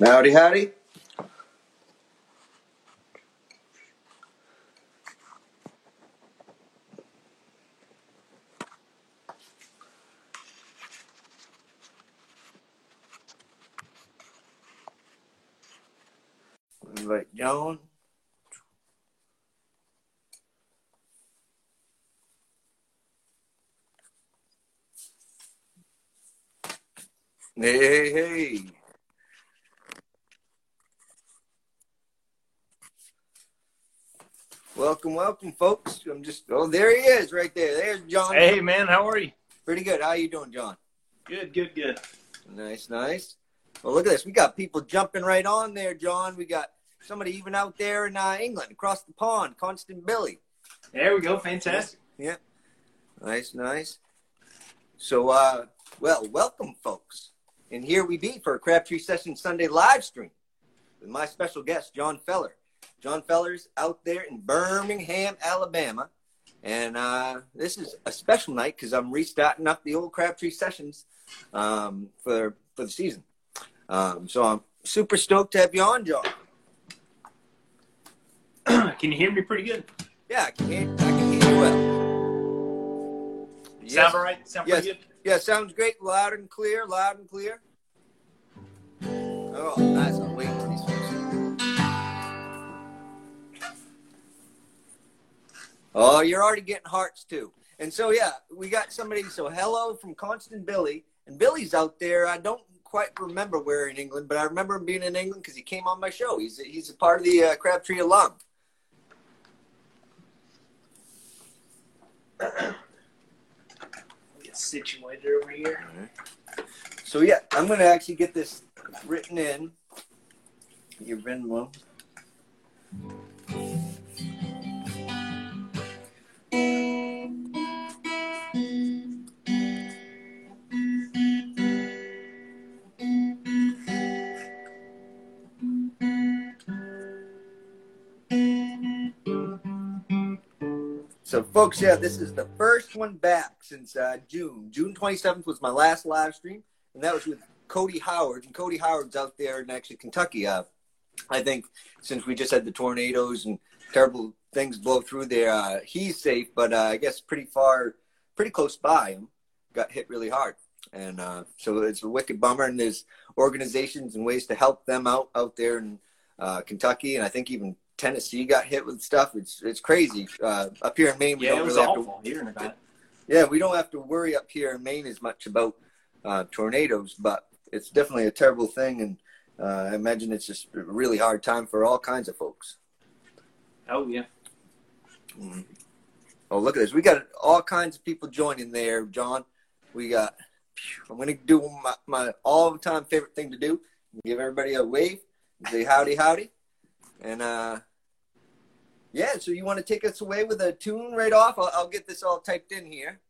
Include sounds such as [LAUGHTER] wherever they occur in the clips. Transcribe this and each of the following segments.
Howdy, howdy. Invite John. Hey, hey, hey. Welcome, welcome, folks. I'm just oh, there he is, right there. There's John. Hey, man, how are you? Pretty good. How you doing, John? Good, good, good. Nice, nice. Well, look at this. We got people jumping right on there, John. We got somebody even out there in uh, England, across the pond, Constant Billy. There we go. Fantastic. Yeah. Nice, nice. So, uh, well, welcome, folks. And here we be for a Crabtree Session Sunday live stream with my special guest, John Feller. John Feller's out there in Birmingham, Alabama. And uh, this is a special night because I'm restarting up the old Crabtree Sessions um, for, for the season. Um, so I'm super stoked to have you on, John. [CLEARS THROAT] can you hear me pretty good? Yeah, I can hear, I can hear you well. Sound all right? Sound Yes. pretty good? Yeah, sounds great. Loud and clear. Loud and clear. Oh, nice. I'm waiting Oh, you're already getting hearts too. And so, yeah, we got somebody. So, hello from Constant Billy. And Billy's out there. I don't quite remember where in England, but I remember him being in England because he came on my show. He's he's a part of the uh, Crabtree alum. Get situated over here. So yeah, I'm gonna actually get this written in. Your Venmo. So, folks, yeah, this is the first one back since uh, June. June 27th was my last live stream, and that was with Cody Howard. And Cody Howard's out there in actually Kentucky. Uh, I think since we just had the tornadoes and terrible things blow through there, uh, he's safe, but uh, I guess pretty far, pretty close by him. Got hit really hard. And uh, so it's a wicked bummer. And there's organizations and ways to help them out out there in uh, Kentucky, and I think even Tennessee got hit with stuff. It's it's crazy. Uh, up here in Maine, we Yeah, don't really have to awful hearing about it. yeah, we don't have to worry up here in Maine as much about uh, tornadoes, but it's definitely a terrible thing, and uh, I imagine it's just a really hard time for all kinds of folks. Oh, yeah. Mhm. Oh, look at this! We got all kinds of people joining there, John. We got. I'm going to do my, my all-time favorite thing to do: give everybody a wave, say howdy, howdy, and uh, yeah. So you want to take us away with a tune right off? I'll, I'll get this all typed in here.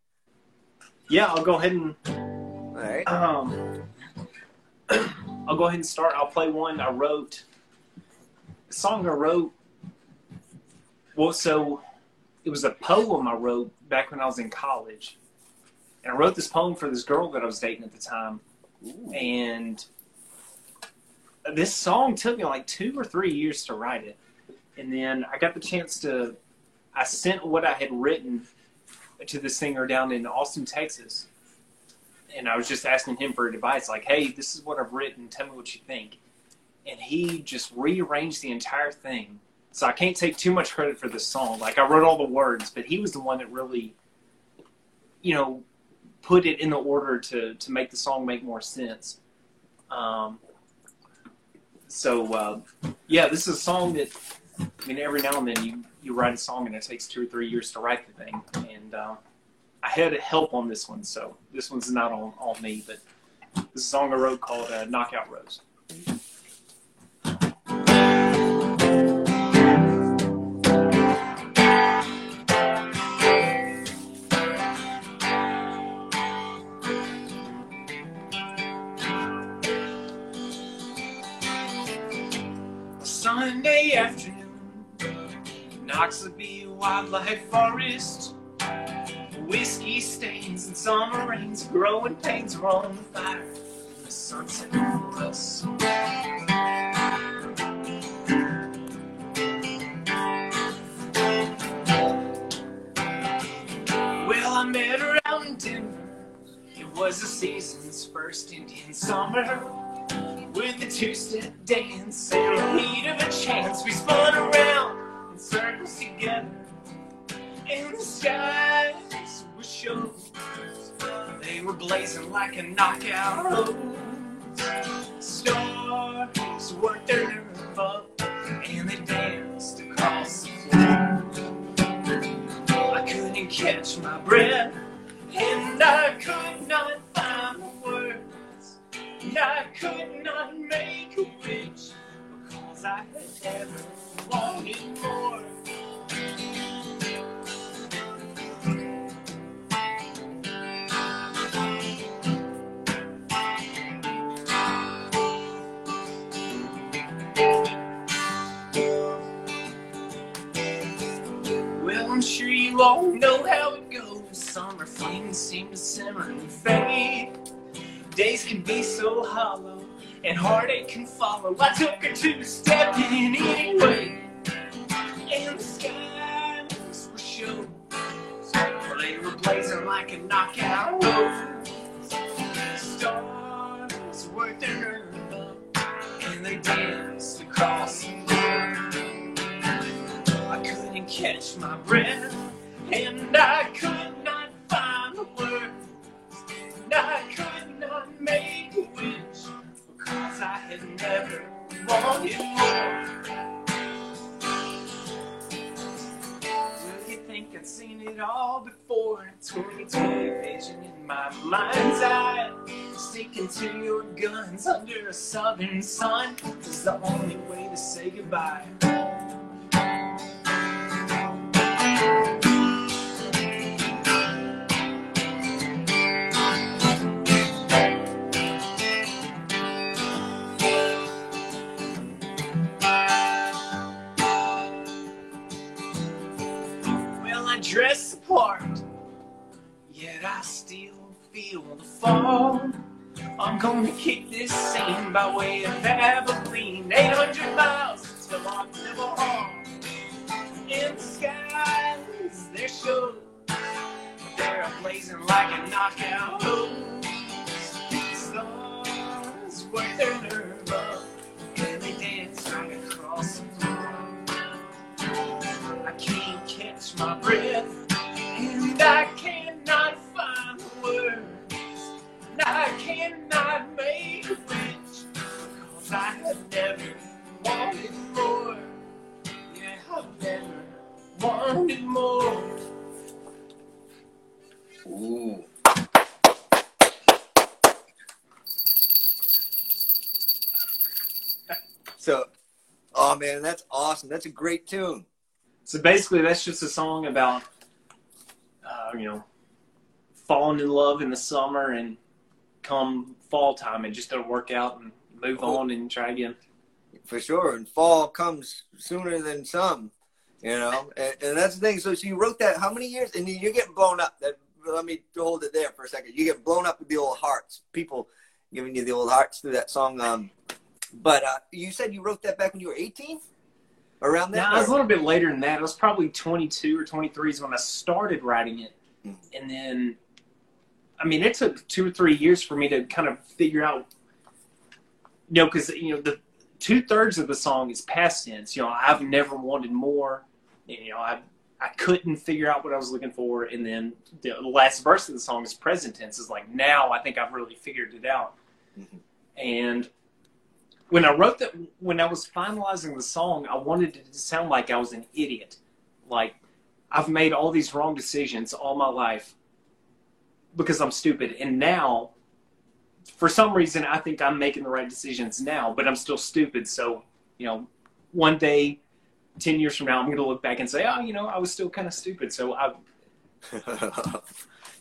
Yeah, I'll go ahead and All right. um, [CLEARS THROAT] I'll go ahead and start. I'll play one I wrote. Song I wrote. Well, so it was a poem I wrote back when I was in college, and I wrote this poem for this girl that I was dating at the time, Ooh. and this song took me like two or three years to write it, and then I got the chance to. I sent what I had written to the singer down in Austin, Texas, and I was just asking him for advice, like, "Hey, this is what I've written. Tell me what you think." And he just rearranged the entire thing. So I can't take too much credit for this song. Like I wrote all the words, but he was the one that really, you know, put it in the order to to make the song make more sense. Um, so uh, yeah, this is a song that I mean, every now and then you you write a song and it takes two or three years to write the thing, and uh, I had help on this one, so this one's not on on me, but this is a song I wrote called uh, "Knockout Rose." Noxubee Wildlife Forest. Whiskey stains and summer rains, growing pains the fire. the sunset for us. Well, I met her out in Denver. It was the season's first Indian summer. With the two-step dance and the heat of a chance, we spun around circles together. in the skies were shows. They were blazing like a knockout. Stars worked their up and they danced across the floor. I couldn't catch my breath and I could not find the words. I could not make a wish because I had Well, I'm sure you all know how it goes. Summer flings seem to simmer and fade. Days can be so hollow, and heartache can follow. I took a two step in anyway, and the skies were shows. They were blazing like a knockout rose. Stars worked their nerve and they danced across the floor. I couldn't catch my breath, and I could You think I'd seen it all before? 2020 vision in my mind's eye. Sticking to your guns under a southern sun is the only way to say goodbye. The fall. I'm gonna kick this scene by way of Abilene, 800 miles to Montreal Hall. In the skies, they're sure they're blazing like a knockout hose. Stars work their nerve up, and they dance right across the floor. I can't catch my breath, and I cannot find the words, I cannot make a wish, because I have never wanted more. Yeah, I've never wanted more. Ooh. So, oh man, that's awesome. That's a great tune. So basically, that's just a song about, uh, you know, falling in love in the summer and come fall time, and just doesn't work out and move Cool. on and try again. For sure. And fall comes sooner than some, you know? And, and that's the thing. So, so you wrote that how many years? And you get blown up. That Let me hold it there for a second. You get blown up with the old hearts. People giving you the old hearts through that song. Um, but uh, you said you wrote that back when you were 18? Around that? I was a little bit later than that. I was probably 22 or 23 is when I started writing it. Mhm. And then, I mean, it took two or three years for me to kind of figure out, you know, because, you know, the two thirds of the song is past tense. You know, I've never wanted more. You know, I, I couldn't figure out what I was looking for. And then the last verse of the song is present tense. Is like, now I think I've really figured it out. Mhm. And when I wrote that, when I was finalizing the song, I wanted it to sound like I was an idiot. Like, I've made all these wrong decisions all my life because I'm stupid. And now, for some reason, I think I'm making the right decisions now, but I'm still stupid. So, you know, one day, 10 years from now, I'm going to look back and say, oh, you know, I was still kind of stupid. So I, [LAUGHS]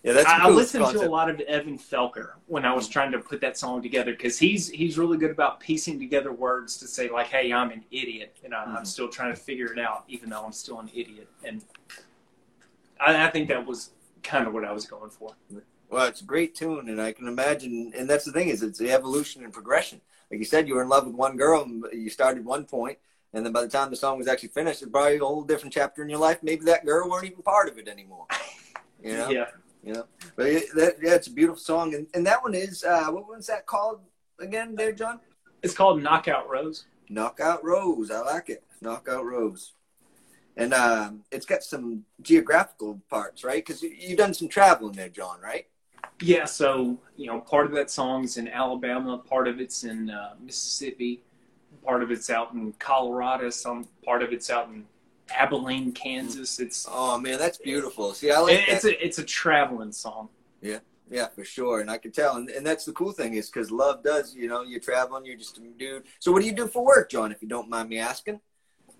yeah, that's I, I cool I listened to a lot of Evan Felker when I was trying to put that song together because he's he's really good about piecing together words to say like, "Hey, I'm an idiot," and I, I'm Mhm. still trying to figure it out, even though I'm still an idiot. And I, I think that was kind of what I was going for. Well, it's a great tune, and I can imagine. And that's the thing is, it's the evolution and progression. Like you said, you were in love with one girl, and you started one point, and then by the time the song was actually finished, it's probably a whole different chapter in your life. Maybe that girl weren't even part of it anymore. You know? Yeah. You know, but it, that, yeah, it's a beautiful song, and, and that one is uh, what was that called again, there, John? It's called Knockout Rose. Knockout Rose. I like it. Knockout Rose, and um, it's got some geographical parts, right? Because you, you've done some traveling there, John, right? Yeah, so you know, part of that song's in Alabama, part of it's in uh, Mississippi, part of it's out in Colorado, some part of it's out in Abilene, Kansas. It's Oh man, that's beautiful. See, I like it's that. a it's a traveling song. Yeah. Yeah, for sure, and I can tell, and, and that's the cool thing is because love does. You know, you're traveling, you're just a dude. So, what do you do for work, John? If you don't mind me asking.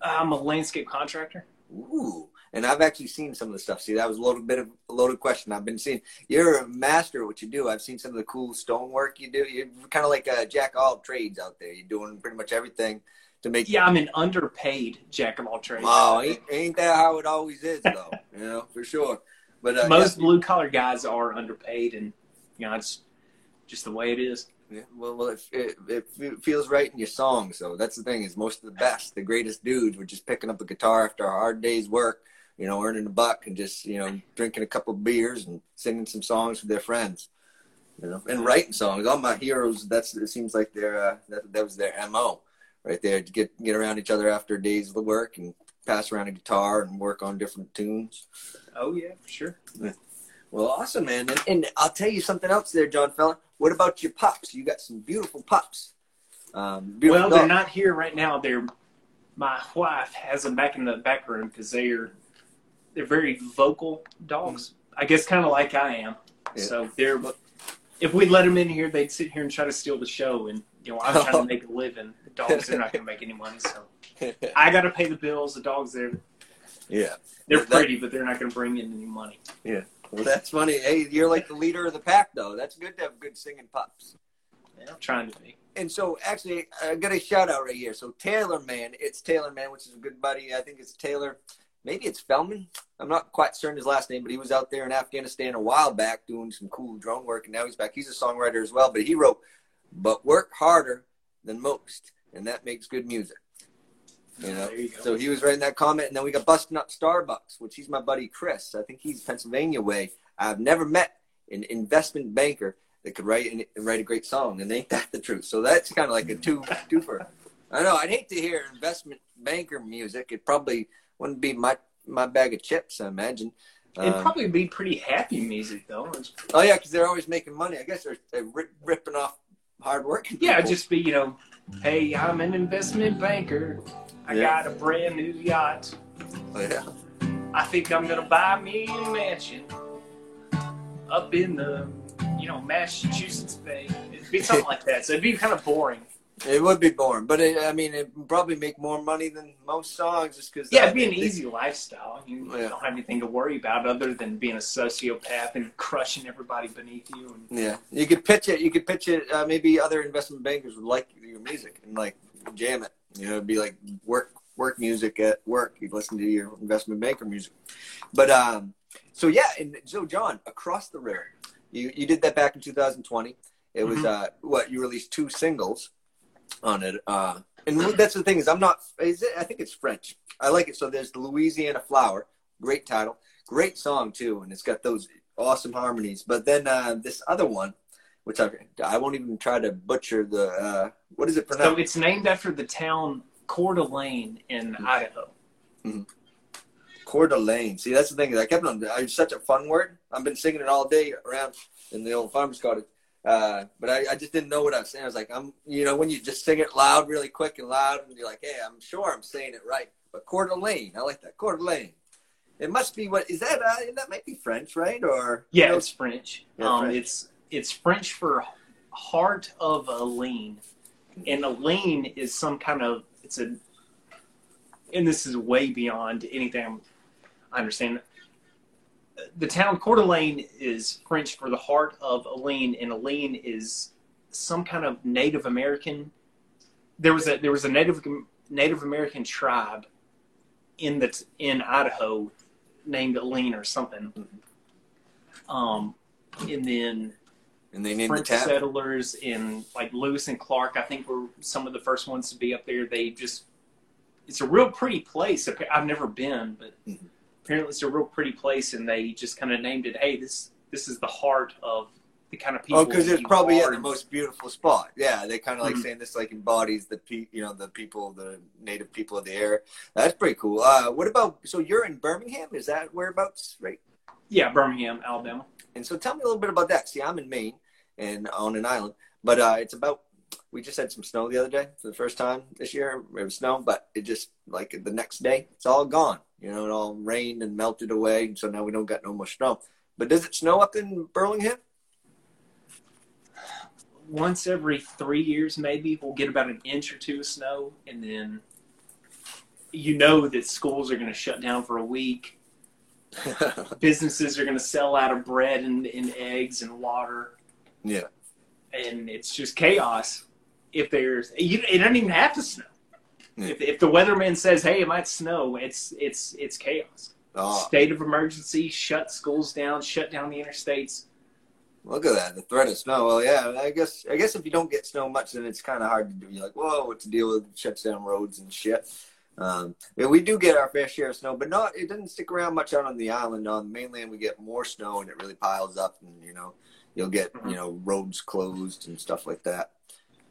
I'm a landscape contractor. Ooh, and I've actually seen some of the stuff. See, that was a little bit of a loaded question. I've been seeing you're a master at what you do. I've seen some of the cool stonework you do. You're kind of like a jack of all trades out there. You're doing pretty much everything to make. Yeah, I'm an underpaid jack of all trades. Oh, ain't, ain't that how it always is, though? [LAUGHS] you know, for sure. But uh, Most yeah, blue collar guys are underpaid, and you know it's just the way it is. Yeah, well, well, it, it, it feels right in your song. So that's the thing is most of the best, the greatest dudes were just picking up a guitar after a hard day's work, you know, earning a buck and just you know drinking a couple beers and singing some songs with their friends, you know, and writing songs. All my heroes, that's it seems like their uh, that that was their mo, right there to get get around each other after days of the work and pass around a guitar and work on different tunes. Oh yeah, for sure. Well, awesome, man. And, and I'll tell you something else there, John Feller. What about your pups? You got some beautiful pups. Um, beautiful Well, they're not here right now. They're my wife has them back in the back room because they're they're very vocal dogs. I guess kind of like I am. Yeah. So they're if we let them in here, they'd sit here and try to steal the show. And you know, I'm trying to make a [LAUGHS] living. The dogs, they're not going to make any money. So [LAUGHS] I got to pay the bills. The dogs, they're yeah. they're That- pretty, but they're not going to bring in any money. Well, that's funny. Hey, you're like the leader of the pack, though. That's good to have good singing pups. Yeah, I'm trying to be. And so, actually, I got a shout out right here. So, Taylor Man, it's Taylor Man, which is a good buddy. I think it's Taylor. Maybe it's Feldman. I'm not quite certain his last name, but he was out there in Afghanistan a while back doing some cool drone work, and now he's back. He's a songwriter as well, but he wrote, "But work harder than most, and that makes good music." You know. You. So he was writing that comment, and then we got busting up Starbucks, which he's my buddy Chris. I think he's Pennsylvania way. I've never met an investment banker that could write and write a great song, and ain't that the truth? So that's kind of like a two twofer. I know. I'd hate to hear investment banker music. It probably wouldn't be my my bag of chips. I imagine. It'd Um, probably be pretty happy music though. Oh yeah, because they're always making money. I guess they're, they're rip, ripping off hard working. Yeah, just be, you know, hey, I'm an investment banker. I Yeah. got a brand new yacht. Oh, yeah. I think I'm gonna buy me a mansion up in the, you know, Massachusetts Bay. It'd be something like that. So it'd be kind of boring. It would be boring, but it, I mean, it would probably make more money than most songs, just because. Yeah, it'd be an easy lifestyle. You Yeah. don't have anything to worry about other than being a sociopath and crushing everybody beneath you. And Yeah, you could pitch it. You could pitch it. Uh, maybe other investment bankers would like your music and like jam it. You know, it'd be like work work music at work. You'd listen to your investment banker music. But um, so yeah, and so John, across the river, you you did that back in 2020. It was Mhm. uh what you released two singles on it. Uh, and that's the thing is I'm not. Is it? I think it's French. I like it. So there's the Louisiana Flower. Great title. Great song too, and it's got those awesome harmonies. But then uh, this other one, which I I won't even try to butcher the uh, what is it pronounced? so it's named after the town Coeur d'Alene in Idaho. Coeur d'Alene. See, that's the thing. I kept on. It's such a fun word. I've been singing it all day around in the old farmer's cottage. Uh, but I, I just didn't know what I was saying. I was like, I'm, you know, when you just sing it loud, really quick and loud, and you're like, hey, I'm sure I'm saying it right. But Coeur d'Alene, I like that. Coeur d'Alene. It must be what is that? Uh, that might be French, right? Or Yeah, it's French. Yeah, um, French. It's it's French for heart of a lean, and a lean is some kind of it's a, and this is way beyond anything I understand. The town Coeur d'Alene is French for the heart of a lean, and a lean is some kind of Native American. There was a there was a Native Native American tribe in the in Idaho named Aline or something. Um, and then And they named French the town. settlers in like Lewis and Clark. I think were some of the first ones to be up there. They just it's a real pretty place. I've never been, but Mhm. apparently it's a real pretty place, and they just kind of named it. Hey, this this is the heart of the kind of people. Oh, because it's probably yeah, the most beautiful spot. Yeah, they kind of like Mhm. saying this like embodies the pe- you know the people, the native people of the area. That's pretty cool. Uh, what about so you're in Birmingham? Is that whereabouts? Right. yeah, Birmingham, Alabama. And so tell me a little bit about that. See, I'm in Maine and on an island, but uh, it's about. We just had some snow the other day for the first time this year. It was snow, but it just like the next day, it's all gone. You know, it all rained and melted away. So now we don't got no more snow. But does it snow up in Burlingame? Once every three years, maybe we'll get about an inch or two of snow, and then you know that schools are going to shut down for a week. [LAUGHS] Businesses are going to sell out of bread and, and eggs and water. yeah. and it's just chaos. If there's, you, it doesn't even have to snow. Yeah. If, if the weatherman says, "Hey, it might snow," it's it's it's chaos. Oh, State of emergency, shut schools down, shut down the interstates. look at that. The threat of snow. Well, yeah, I guess I guess if you don't get snow much, then it's kind of hard to do. You're like, whoa, what to deal with? Shuts down roads and shit. Um, yeah, we do get our fair share of snow, but not. It doesn't stick around much out on the island. On the mainland, we get more snow, and it really piles up, and you know, you'll get Mhm. you know roads closed and stuff like that.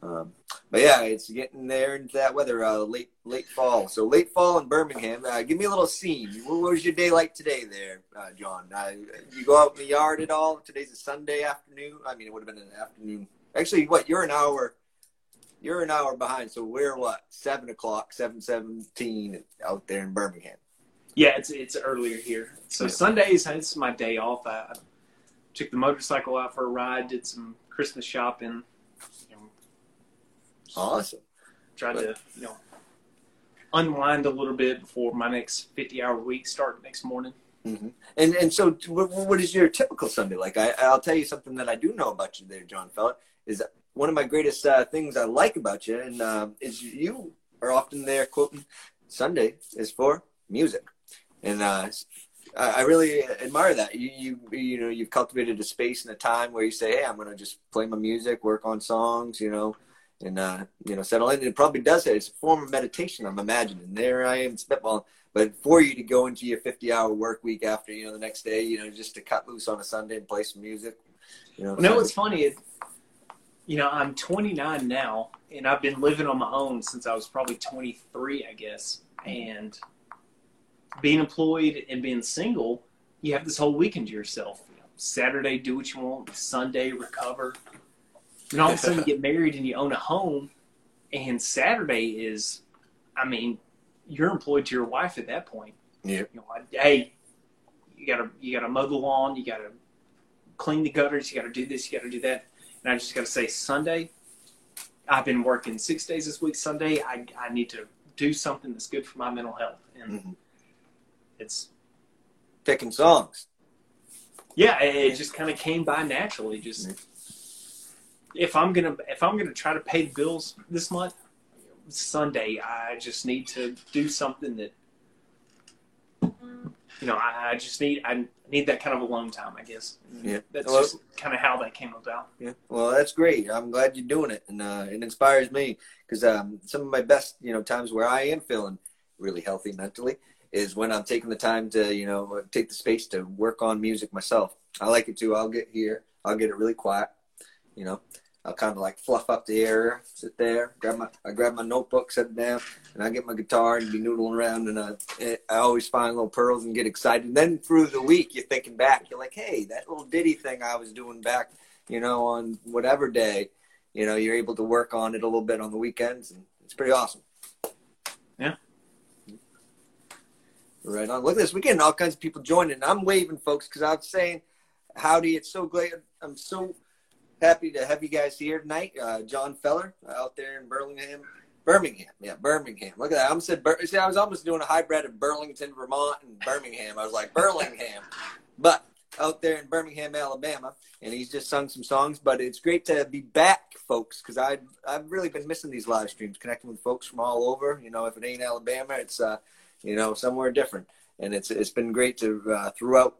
Um, but yeah, it's getting there into that weather. Uh, late late fall. So late fall in Birmingham. Uh, give me a little scene. What was your day like today, there, uh, John? Uh, you go out in the yard at all? Today's a Sunday afternoon. I mean, it would have been an afternoon. Actually, what? You're an hour. You're an hour behind. So we're what? Seven o'clock, seven seventeen out there in Birmingham. Yeah, it's it's earlier here. So Yeah. Sundays, it's my day off. I, I took the motorcycle out for a ride, did some Christmas shopping, and Awesome. tried to you know unwind a little bit before my next fifty-hour week start next morning. hmm And and so, what, what is your typical Sunday like? I, I'll tell you something that I do know about you, there, John Feller, is one of my greatest uh, things I like about you, and um, is you are often there quoting Sunday is for music, and uh, I, I really admire that. You you you know you've cultivated a space and a time where you say, hey, I'm going to just play my music, work on songs, you know. And uh, you know, settle in. And it probably does it. It's a form of meditation. I'm imagining. There I am spitballing. But for you to go into your 50 hour work week after, you know, the next day, you know, just to cut loose on a Sunday and play some music, you know. No, it's funny. It, you know, I'm 29 now, and I've been living on my own since I was probably 23, I guess. And being employed and being single, you have this whole weekend to yourself. You know, Saturday, do what you want. Sunday, recover. And all of a sudden, you get married and you own a home. And Saturday is, I mean, you're employed to your wife at that point. Yeah. You know, hey, you gotta you gotta mow the lawn, you gotta clean the gutters, you gotta do this, you gotta do that. And I just gotta say, Sunday, I've been working six days this week. Sunday, I I need to do something that's good for my mental health, and Mhm. it's picking songs. yeah, it, it just kind of came by naturally. Just if I'm gonna if I'm gonna try to pay the bills this month, Sunday, I just need to do something that you know I, I just need I need that kind of alone time. I guess. Yeah. that's Well- just kind of how that came about. Yeah. Well, that's great. I'm glad you're doing it, and uh, it inspires me because um, some of my best, you know, times where I am feeling really healthy mentally is when I'm taking the time to, you know, take the space to work on music myself. I like it too. I'll get here. I'll get it really quiet. You know, I'll kind of like fluff up the area, sit there, grab my, I grab my notebook, sit down, and I get my guitar and be noodling around, and it, I always find little pearls and get excited. And then through the week, you're thinking back, you're like, hey, that little ditty thing I was doing back, you know, on whatever day, you know, you're able to work on it a little bit on the weekends, and it's pretty awesome. Yeah. Right on. Look at this. We're getting all kinds of people joining. I'm waving, folks, because I'm saying, howdy. It's so great. I'm so happy to have you guys here tonight. Uh, John Feller out there in Birmingham. Birmingham, yeah, Birmingham. Look at that. I almost said. Bur- See, I was almost doing a hybrid of Burlington, Vermont, and Birmingham. I was like Burlingham, [LAUGHS] but out there in Birmingham, Alabama, and he's just sung some songs. But it's great to be back, folks, because I I've really been missing these live streams, connecting with folks from all over. You know, if it ain't Alabama, it's uh, you know, somewhere different, and it's it's been great to uh, throughout,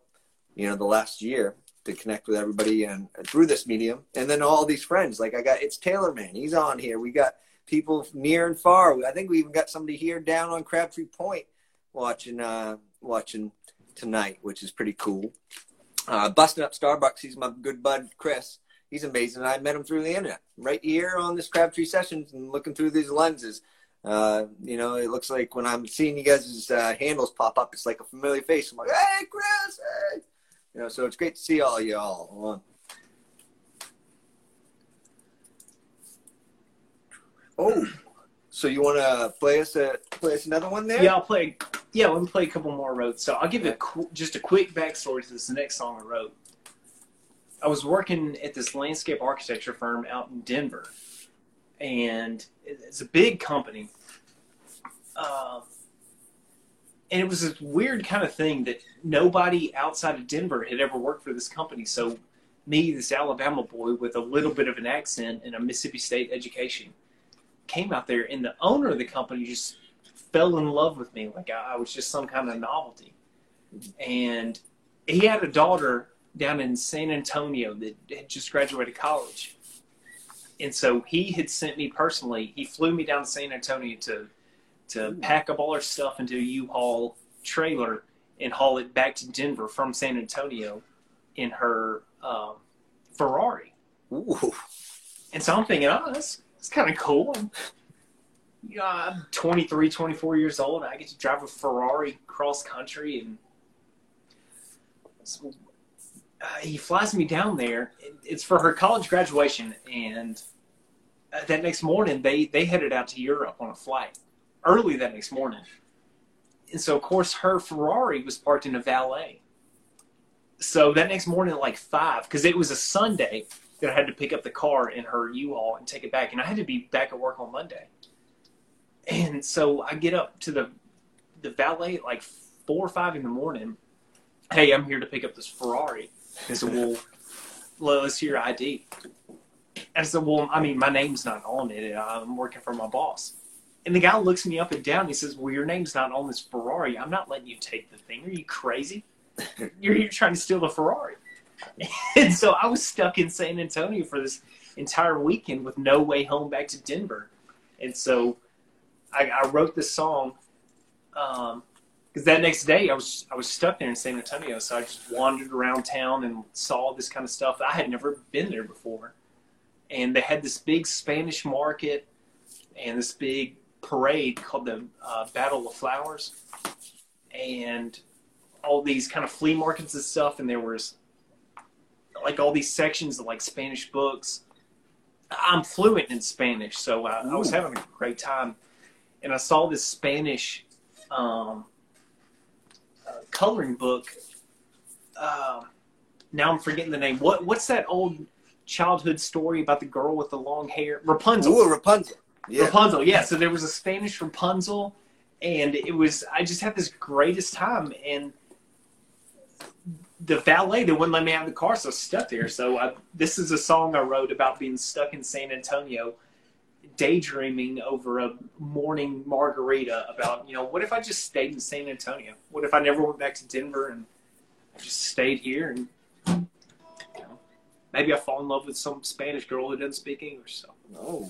you know, the last year to connect with everybody and, and through this medium. And then all these friends, like I got it's Taylor Man, he's on here. We got people near and far. I think we even got somebody here down on Crabtree Point watching uh, watching tonight, which is pretty cool. Uh, busting up Starbucks, he's my good bud Chris. He's amazing. I met him through the internet, right here on this Crabtree Sessions, and looking through these lenses. Uh, you know, it looks like when I'm seeing you guys' uh, handles pop up, it's like a familiar face. I'm like, hey, Chris, hey. You know, so it's great to see all y'all. Oh, so you want to play us a play us another one there? Yeah, I'll play. Yeah, let me play a couple more roads. So I'll give you a, qu- just a quick backstory to this next song I wrote. I was working at this landscape architecture firm out in Denver, and it's a big company. Uh, and it was this weird kind of thing that nobody outside of Denver had ever worked for this company. So, me, this Alabama boy with a little bit of an accent and a Mississippi State education, came out there, and the owner of the company just fell in love with me like I, I was just some kind of novelty. And he had a daughter down in San Antonio that had just graduated college. And so he had sent me personally, he flew me down to San Antonio to to Ooh. pack up all our stuff into a U-Haul trailer and haul it back to Denver from San Antonio in her um, Ferrari. Ooh. And so I'm thinking, oh, that's it's kind of cool. I'm, you know, I'm 23, 24 years old. And I get to drive a Ferrari cross country, and so, uh, he flies me down there. It's for her college graduation, and uh, that next morning they they headed out to Europe on a flight early that next morning. And so, of course, her Ferrari was parked in a valet. So that next morning at like five, because it was a Sunday, that I had to pick up the car in her U-Haul and take it back, and I had to be back at work on Monday. And so I get up to the the valet at like four or five in the morning. Hey, I'm here to pick up this Ferrari. He said, well, let's hear ID. And said, well, I mean, my name's not on it. I'm working for my boss. And the guy looks me up and down. He says, well, your name's not on this Ferrari. I'm not letting you take the thing. Are you crazy? [LAUGHS] You're, you're trying to steal the Ferrari. [LAUGHS] and so I was stuck in San Antonio for this entire weekend with no way home back to Denver. And so I, I wrote this song because um, that next day I was I was stuck there in San Antonio. So I just wandered around town and saw this kind of stuff. I had never been there before, and they had this big Spanish market and this big parade called the uh, Battle of Flowers, and all these kind of flea markets and stuff. And there was like all these sections of like Spanish books. I'm fluent in Spanish, so I, I was having a great time. And I saw this Spanish um, uh, coloring book. Uh, now I'm forgetting the name. What What's that old childhood story about the girl with the long hair? Rapunzel. Ooh, Rapunzel. Yeah. Rapunzel. Yeah. So there was a Spanish Rapunzel, and it was. I just had this greatest time, and the valet they wouldn't let me out of the car, so I stuck there. So I, this is a song I wrote about being stuck in San Antonio, daydreaming over a morning margarita about you know what if I just stayed in San Antonio? What if I never went back to Denver and I just stayed here and you know, maybe I fall in love with some Spanish girl who doesn't speak English. So no, oh.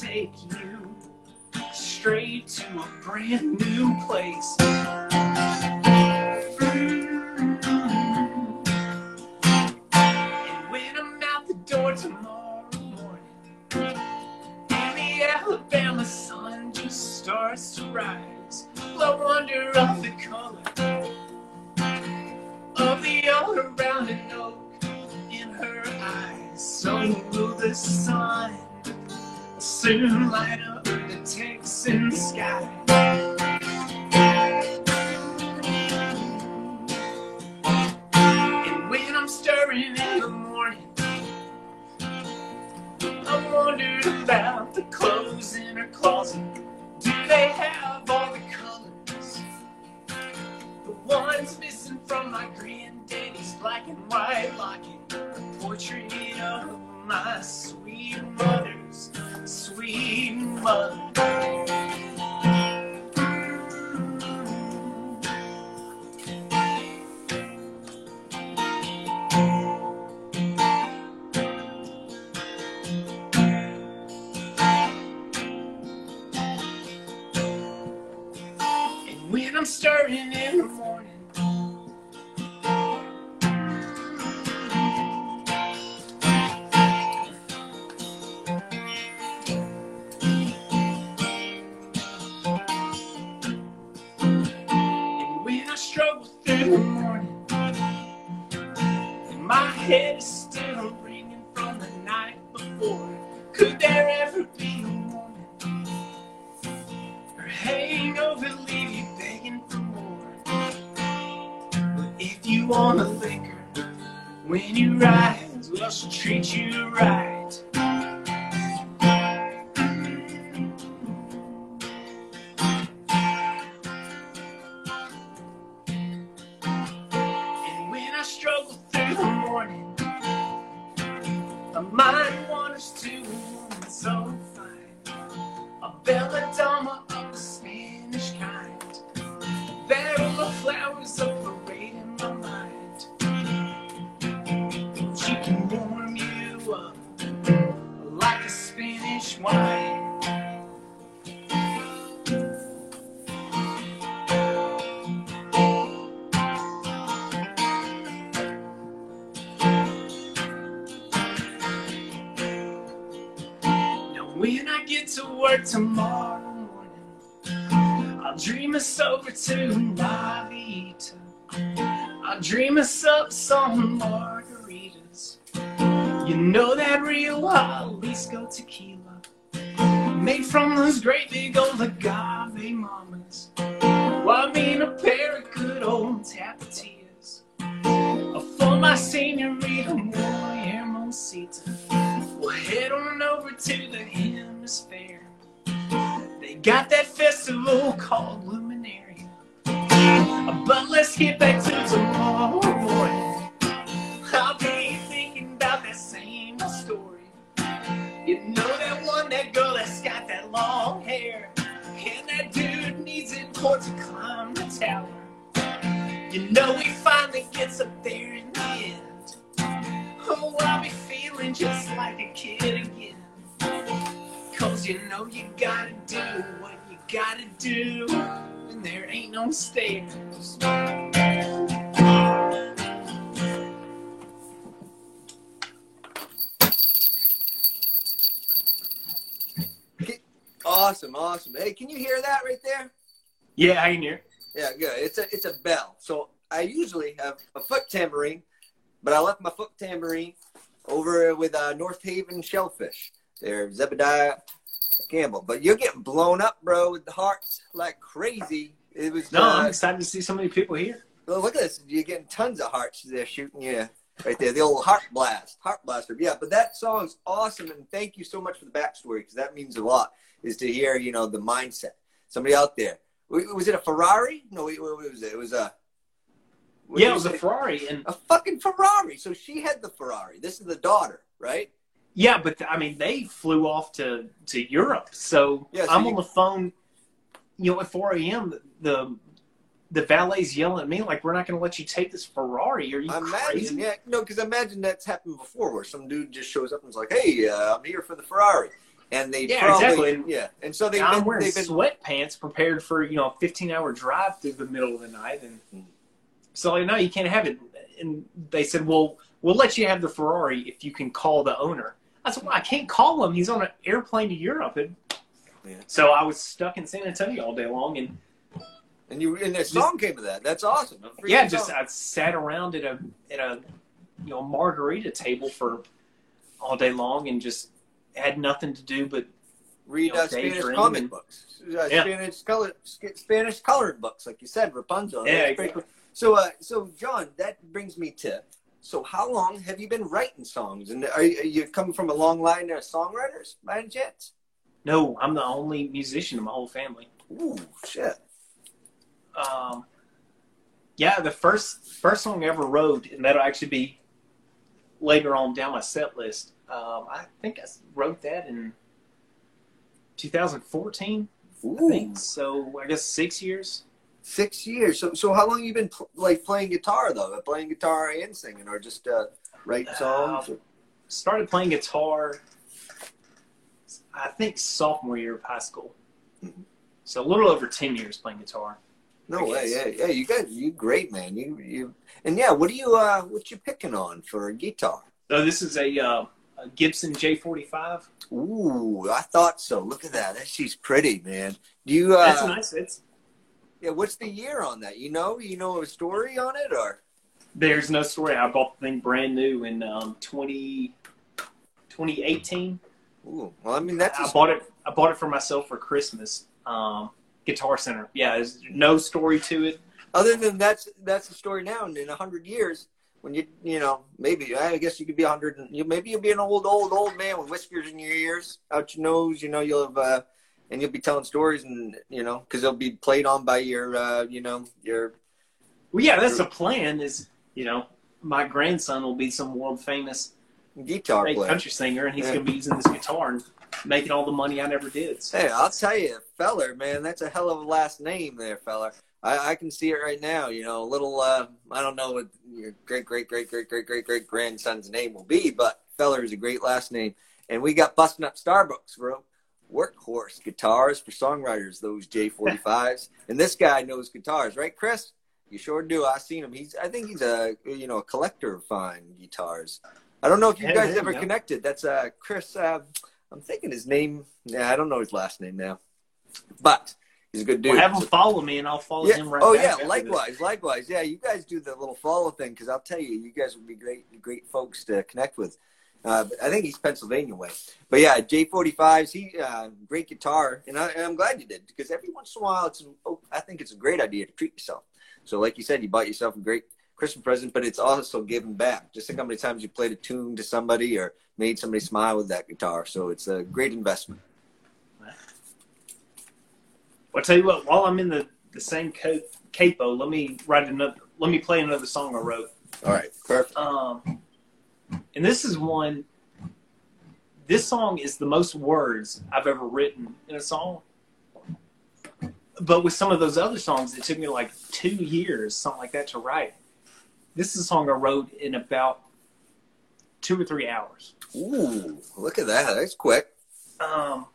take you straight to a brand new place. And when I'm out the door tomorrow morning, and the Alabama sun just starts to rise, I wonder of the color of the all around an oak in her eyes. So will the sun soon light up the Texan sky. And when I'm stirring in the morning, I wondered about the clothes in her closet. Do they have all the colors? The ones missing from my granddaddy's black and white locket, the portrait of my sweet mother sweet mother. And when I'm stirring in the morning. Some margaritas. You know that real Jalisco tequila, made from those great big old agave mamas. While me and a pair of good old tapatillas. For my senorita, muy hermosita. We'll head on over to the HemisFair. They got that festival called Luminaria. But let's get back to tomorrow morning. I'll be thinking about that same story. You know that one, that girl that's got that long hair. And that dude needs it for to climb the tower. You know he finally gets up there in the end. Oh, I'll be feeling just like a kid again. Cause you know you gotta do what you gotta do when there ain't no stairs. Awesome, awesome. Hey, can you hear that right there? Yeah, I can hear. Yeah, good. It's a it's a bell. So I usually have a foot tambourine, but I left my foot tambourine over with uh, North Haven Shellfish. They're Zebediah Campbell. But you're getting blown up, bro, with the hearts like crazy. It was No, I'm uh, excited to see so many people here. well, look at this. You're getting tons of hearts there shooting you right there. The old heart blast, heart blaster. Yeah, but that song's awesome, and thank you so much for the backstory because that means a lot. Is to hear you know the mindset. Somebody out there. Was it a Ferrari? No, what was it? It was a. Yeah, it was a? Ferrari, and a fucking Ferrari. So she had the Ferrari. This is the daughter, right? Yeah, but I mean, they flew off to to Europe. So, Yeah, so I'm you- on the phone, you know, at 4 a.m. The the valet's yelling at me like, "We're not going to let you take this Ferrari. Are you I crazy?" imagine, yeah, no, because I imagine that's happened before, where some dude just shows up and is like, "Hey, uh, I'm here for the Ferrari," and they Yeah, probably, exactly. yeah, and so they've I'm been, wearing they've been, sweatpants prepared for you know a 15 hour drive through the middle of the night, and so like, no, you can't have it. And they said, well, we'll let you have the Ferrari if you can call the owner. I said, well, I can't call him. He's on an airplane to Europe. And Yeah. So I was stuck in San Antonio all day long, and and you and the song came to that. That's awesome. Yeah, just song. I sat around at a at a you know margarita table for all day long and just had nothing to do but read you know, uh, Spanish comic and- books, uh, Yeah. Spanish color, Spanish colored books, like you said, Rapunzel. Yeah, exactly. cool. So, uh, so John, that brings me to. So, how long have you been writing songs? And are you, are you coming from a long line of songwriters by any chance? no, I'm the only musician in my whole family. Ooh, shit. Um, Yeah, the first first song I ever wrote, and that'll actually be later on down my set list. Um, I think I wrote that in 2014. Ooh, I think so. I guess six years. Six years. So, so how long you been pl- like playing guitar though? Playing guitar and singing, or just uh, writing songs? Uh, Started playing guitar. I think sophomore year of high school. Mhm. So a little over ten years playing guitar. no way. Yeah, yeah. You got you great man. You you and yeah. What do you uh what you picking on for a guitar? So this is a, uh, a Gibson J45. Ooh, I thought so. Look at that. That she's pretty, man. Do you? Uh, That's nice. It's Yeah. What's the year on that? You know? You know a story on it, or? there's no story. I bought the thing brand new in um, 20, 2018. Ooh. Well, I mean that's. I bought it. I bought it for myself for Christmas. Um, Guitar Center. Yeah, there's no story to it. other than that's that's the story now. And in a hundred years, when you you know maybe I guess you could be a hundred. and You maybe you'll be an old old old man with whiskers in your ears, out your nose. You know you'll have. Uh, and you'll be telling stories, and you know, because they'll be played on by your, uh, you know, your Well, yeah, that's the plan. Is you know, my grandson will be some world famous guitar player. country singer, and he's Yeah. going to be using this guitar and making all the money I never did. So, Hey, I'll tell you, feller, man, that's a hell of a last name there, feller. I, I can see it right now. You know, a little, uh, I don't know what your great, great, great, great, great, great, great grandson's name will be, but feller is a great last name. And we got busting up Starbucks, bro. Workhorse guitars for songwriters, those J45s. and this guy knows guitars, right, Chris? You sure do. I seen him. He's, I think he's a, you know, a collector of fine guitars. I don't know if you Yeah, guys yeah, ever yeah. connected. That's uh, Chris. Uh, I'm thinking his name. Yeah, I don't know his last name now, but he's a good dude. well, have him follow me, and I'll follow yeah. him right oh yeah, after this. likewise, likewise. Yeah, you guys do the little follow thing because I'll tell you, you guys would be great, great folks to connect with. Uh, I think he's Pennsylvania way, but yeah, J45s. He uh, great guitar, and, I, I'm glad you did because every once in a while, it's oh, I think it's a great idea to treat yourself. So, like you said, you bought yourself a great Christmas present, but it's also giving back. Just think how many times you played a tune to somebody or made somebody smile with that guitar. So it's a great investment. Well, I tell you what, while I'm in the, the same co- capo, let me write another. Let me play another song I wrote. All right, perfect. Um, and this is one. This song is the most words I've ever written in a song. But with some of those other songs, it took me like two years, something like that, to write. This is a song I wrote in about two or three hours. Ooh, look at that. That's quick. Um,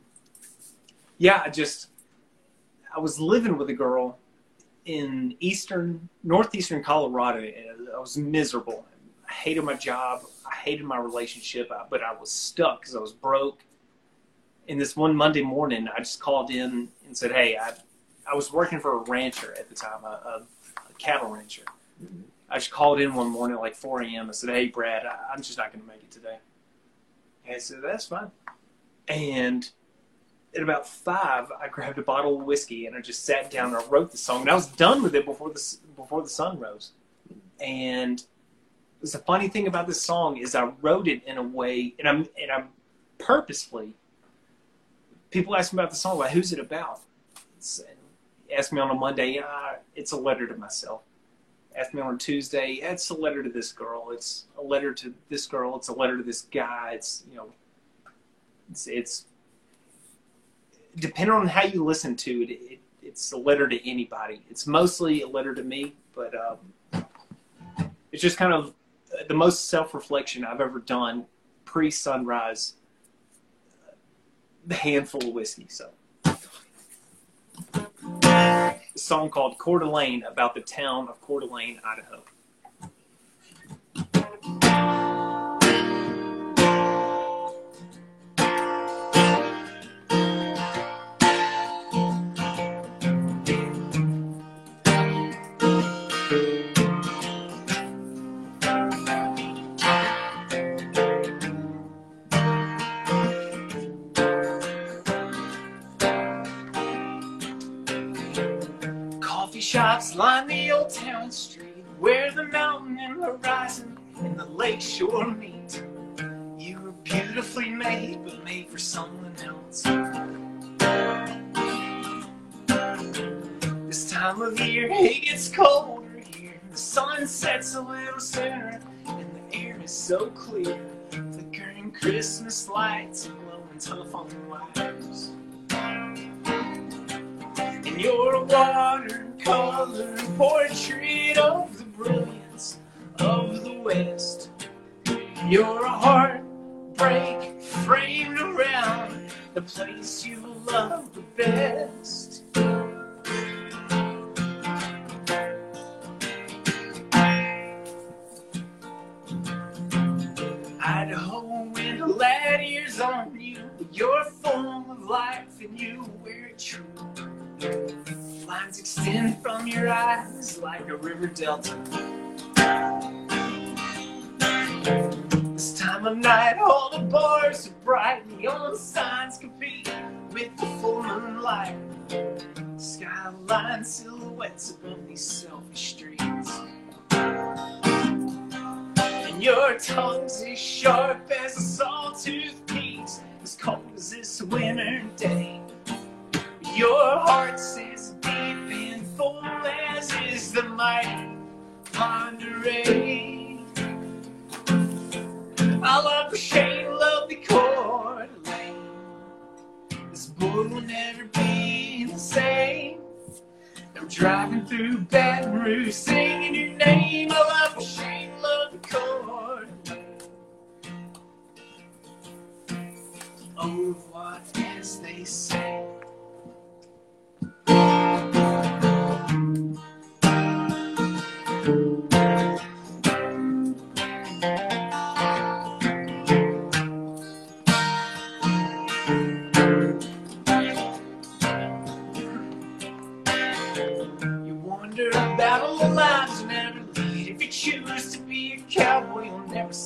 yeah, I just I was living with a girl in eastern northeastern Colorado. And I was miserable. I hated my job. I hated my relationship, but I was stuck because I was broke. And this one Monday morning, I just called in and said, "Hey, I I was working for a rancher at the time, a, a, a cattle rancher. I just called in one morning at like 4 a.m. I said, "Hey, Brad, I, I'm just not going to make it today." And I said, "That's fine." And at about five, I grabbed a bottle of whiskey and I just sat down and I wrote the song. And I was done with it before the before the sun rose. And the funny thing about this song is I wrote it in a way, and I'm and I'm purposefully. People ask me about the song, like, "Who's it about?" It's, ask me on a Monday, uh, it's a letter to myself. Ask me on a Tuesday, it's a letter to this girl. It's a letter to this girl. It's a letter to this guy. It's you know, it's, it's depending on how you listen to it, it, it's a letter to anybody. It's mostly a letter to me, but um, it's just kind of the most self reflection I've ever done pre sunrise. The handful of whiskey, so. A song called Coeur d'Alene about the town of Coeur d'Alene, Idaho. Street where the mountain and the horizon and the lake shore meet. You were beautifully made, but made for someone else. This time of year, it gets colder here. The sun sets a little sooner, and the air is so clear. Flickering Christmas lights and glowing telephone wires. And you're a watercolor portrait of the brilliance of the West. You're a heartbreak framed around the place you love the best. Like a river delta. This time of night, all the bars are bright, neon signs compete with the full moonlight. Skyline silhouettes above these selfish streets. And your tongue's as sharp as a sawtooth piece, as cold as this winter day. Your heart's as deep mighty Monterey. I love the shade, love the d'Alene. This boy will never be the same. I'm driving through Baton Rouge, singing your name. I love the shade, love the d'Alene. Au revoir, as they say.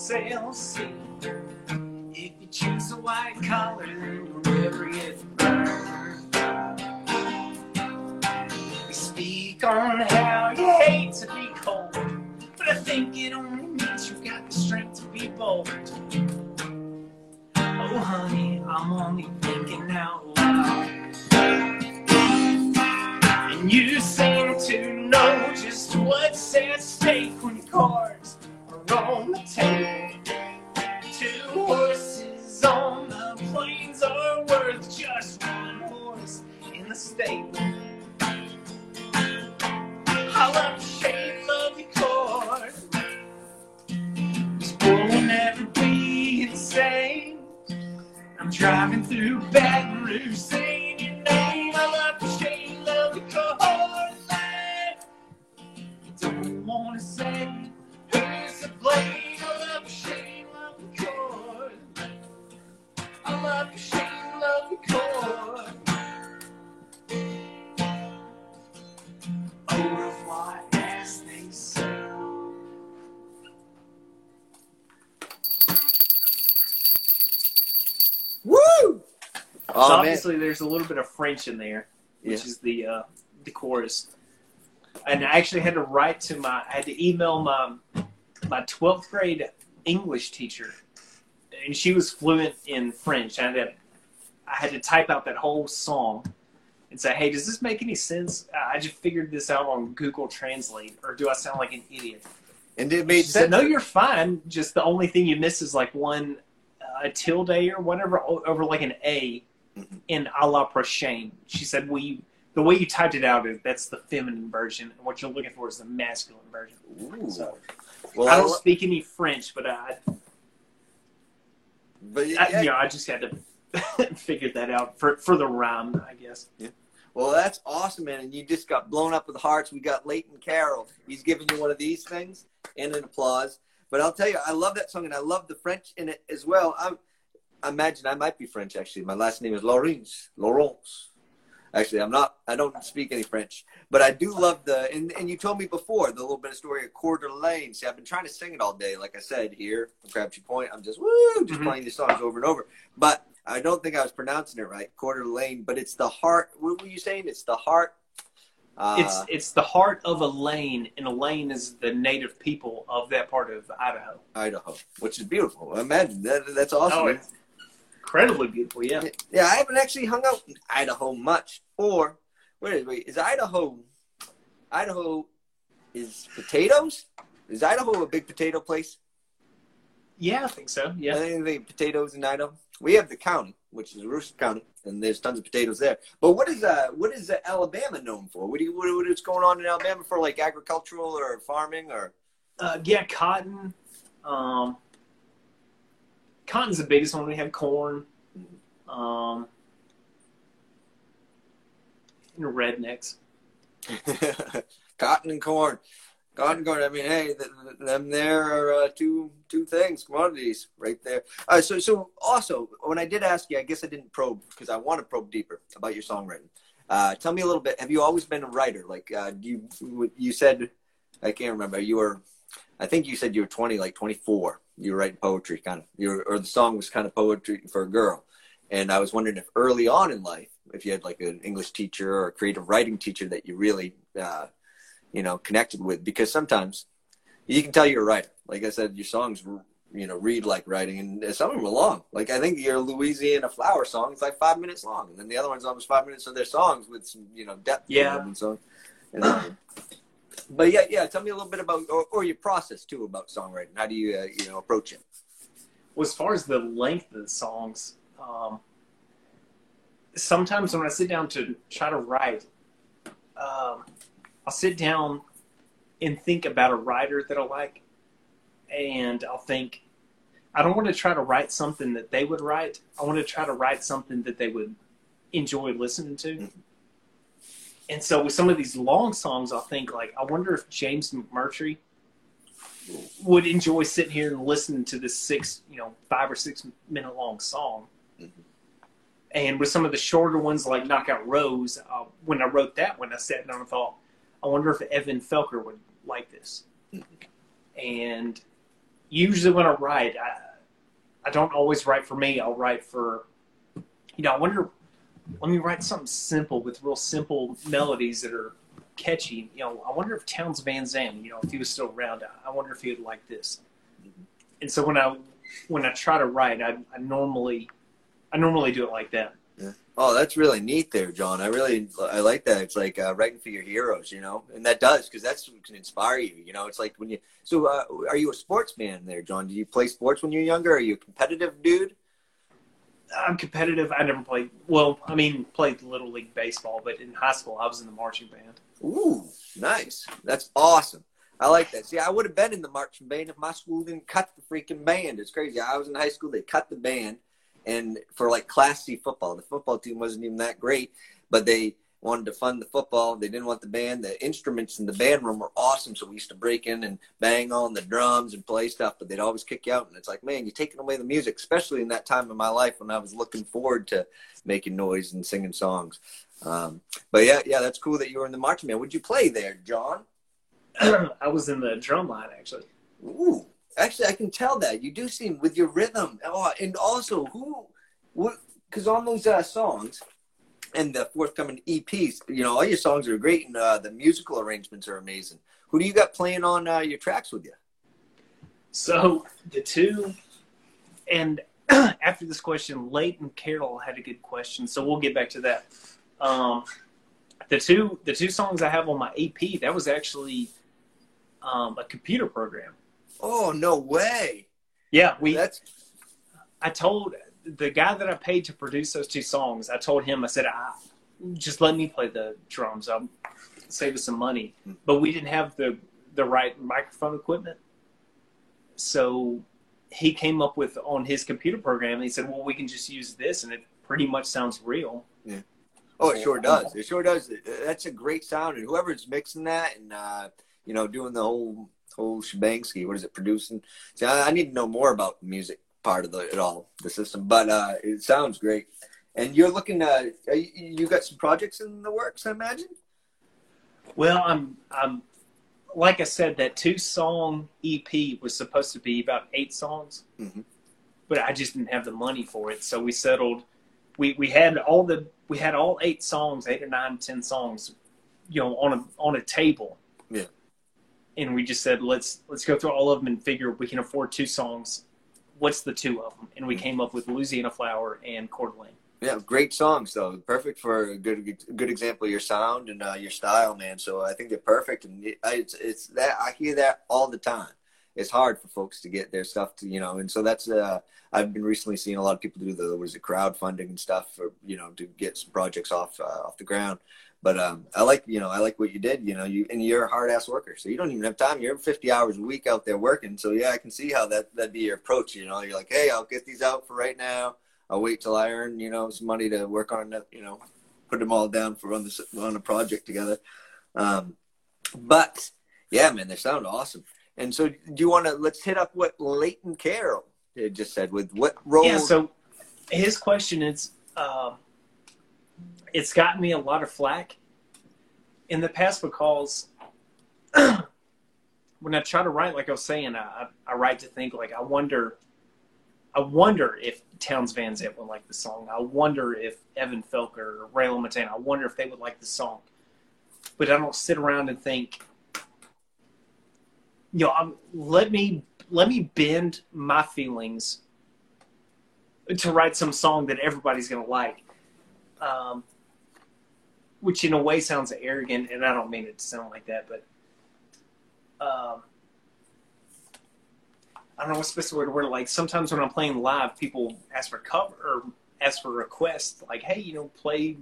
Sail sea. If you choose a white collar, then you'll never get burned. You speak on how you hate to be cold, but I think it only means you've got the strength to be bold. Oh, honey, I'm only thinking out loud. And you seem to know just what's at stake when cards the table. Two horses on the plains are worth just one horse in the stable. I love the shape of the cord. This boy will never be same. I'm driving through Baton Rouge Oh, man. obviously, there's a little bit of French in there, which Yeah. is the uh, the chorus. And I actually had to write to my, I had to email my my 12th grade English teacher, and she was fluent in French. I had to, I had to type out that whole song and say, "Hey, does this make any sense? I just figured this out on Google Translate, or do I sound like an idiot?" And it made She said, "No, you're fine. Just the only thing you miss is like one uh, a tilde or whatever over like an A. in a la prochaine." She said, "We the way you typed it out is that's the feminine version, and what you're looking for is the masculine version." Ooh. So Well, I I don't lo- speak any French, but I, but I, yeah, you know, I just had to [LAUGHS] figure that out for for the rhyme, I guess. Yeah. Well, that's awesome, man. And you just got blown up with hearts. We got Leighton Carroll. He's giving you one of these things and an applause. But I'll tell you, I love that song and I love the French in it as well. I'm, I imagine I might be French, actually. My last name is Laurence. Laurence. Actually, I'm not, I don't speak any French. But I do love the, and, and you told me before, the little bit of story of Coeur d'Alene. See, I've been trying to sing it all day. Like I said, here, from Crabtree Point, I'm just, woo, just Mhm. playing these songs over and over. But I don't think I was pronouncing it right, Coeur d'Alene. But it's the heart. What were you saying? It's the heart. Uh, it's it's the heart of a lane, and a lane is the native people of that part of Idaho. Idaho, which is beautiful. Imagine that. That's awesome. Oh, incredibly beautiful. Yeah. yeah, I haven't actually hung out in Idaho much. Or wait, wait, is Idaho? Idaho is potatoes. Is Idaho a big potato place? Yeah, I think so. Yeah. I think they potatoes in Idaho. We have the county, which is Aroostook County, and there's tons of potatoes there. But what is uh what is uh, Alabama known for? What do you what, what is going on in Alabama for like agricultural or farming or? Uh, yeah, cotton. Um, cotton's the biggest one. We have corn. Um, and rednecks. [LAUGHS] Cotton and corn. Cotton and corn. I mean, hey, th- th- them there are uh, two two things, commodities right there. Uh, so so also when I did ask you, I guess I didn't probe because I want to probe deeper about your songwriting. Uh, tell me a little bit. Have you always been a writer? Like uh, you you said, I can't remember. You were, I think you said you were twenty, like twenty four. You were writing poetry, kind of. You were, or the song was kind of poetry for a girl. And I was wondering if early on in life, if you had like an English teacher or a creative writing teacher that you really, uh, you know, connected with, because sometimes you can tell you're a writer. Like I said, your songs, you know, read like writing, and some of them are long. Like I think your Louisiana Flower song is like five minutes long, and then the other one's almost five minutes of their songs with some, you know, depth. Yeah. And so, and, um, but yeah, yeah. Tell me a little bit about, or, or your process too about songwriting. How do you, uh, you know, approach it? Well, as far as the length of the songs, um, sometimes when I sit down to try to write, um, I'll sit down and think about a writer that I like, and I'll think, I don't want to try to write something that they would write. I want to try to write something that they would enjoy listening to. Mhm. And so with some of these long songs, I'll think like, I wonder if James McMurtry would enjoy sitting here and listening to this six, you know, five or six minute long song. Mhm. And with some of the shorter ones like Knockout Rose, uh, when I wrote that one, I sat down and thought, I wonder if Evan Felker would like this. And usually when I write, I, I don't always write for me. I'll write for, you know, I wonder, let me write something simple with real simple melodies that are catchy. You know, I wonder if Townes Van Zandt, you know, if he was still around, I wonder if he would like this. And so when I when I try to write, I, I normally I normally do it like that. Yeah. Oh, that's really neat there, John. I really I like that. It's like uh, writing for your heroes, you know, and that does because that's what can inspire you. You know, it's like when you. So, uh, are you a sportsman there, John? Do you play sports when you're younger? Are you a competitive dude? I'm competitive. I never played. Well, I mean, played little league baseball, but in high school, I was in the marching band. Ooh, nice. That's awesome. I like that. See, I would have been in the marching band if my school didn't cut the freaking band. It's crazy. I was in high school, they cut the band, and for like Class C football, the football team wasn't even that great, but they wanted to fund the football. They didn't want the band. The instruments in the band room were awesome, so we used to break in and bang on the drums and play stuff, but they'd always kick you out. And it's like, man, you're taking away the music, especially in that time of my life when I was looking forward to making noise and singing songs. Um, but yeah, yeah, that's cool that you were in the marching band. Would you play there, John? [CLEARS THROAT] I was in the drum line actually. Ooh, actually, I can tell that you do seem with your rhythm. Oh, and also who, because on those uh, songs and the forthcoming EPs, you know, all your songs are great, and uh, the musical arrangements are amazing. Who do you got playing on uh, your tracks with you? So the two, and [CLEARS THROAT] after this question, Leighton Carroll had a good question, so we'll get back to that. Um, the two, the two songs I have on my EP, that was actually um, a computer program. Oh no way! Yeah, we. That's I told the guy that I paid to produce those two songs. I told him, I said, ah, just let me play the drums. I'll save us some money. But we didn't have the the right microphone equipment, so he came up with on his computer program. And he said, well, we can just use this, and it pretty much sounds real. Yeah. oh, it sure does. It sure does. That's a great sound, and whoever's mixing that and uh, you know doing the whole whole shebangsky, what is it producing? See, I, I need to know more about music part of the, it all, the system. But uh, it sounds great. And you're looking uh, you, you got some projects in the works, I imagine. Well, I'm I'm like I said, that two song EP was supposed to be about eight songs, Mhm. but I just didn't have the money for it, so we settled. We we had all the we had all eight songs, eight or nine, ten songs, you know, on a on a table. Yeah. And we just said let's let's go through all of them and figure if we can afford two songs. What's the two of them? And we Mhm. came up with Louisiana Flower and Coeur d'Alene. Yeah, great songs though. Perfect for a good good example of your sound and uh, your style, man. So I think they're perfect, and it's it's that I hear that all the time. It's hard for folks to get their stuff to you know, and so that's uh, I've been recently seeing a lot of people do the was it crowdfunding and stuff for you know to get some projects off uh, off the ground. But um, I like you know I like what you did. You know you and you're a hard ass worker, so you don't even have time. You're 50 hours a week out there working. So yeah, I can see how that that'd be your approach. You know, you're like, hey, I'll get these out for right now I'll wait till I earn, you know, some money to work on, you know, put them all down for on the on a project together. Um, but yeah, man, they sound awesome. And so, do you want to let's hit up what Leighton Carroll just said with what role? Yeah. So his question is, uh, it's gotten me a lot of flack in the past because [CLEARS THROAT] when I try to write, like I was saying, I, I write to think like I wonder I wonder if Townes Van Zandt would like the song. I wonder if Evan Felker or Ray LaMontagne, I wonder if they would like the song. But I don't sit around and think, you know, I'm, let me let me bend my feelings to write some song that everybody's gonna like. Um, which in a way sounds arrogant, and I don't mean it to sound like that, but um, I don't know what's the best word it. Like sometimes when I'm playing live, people ask for cover or ask for requests, like, "Hey, you know, play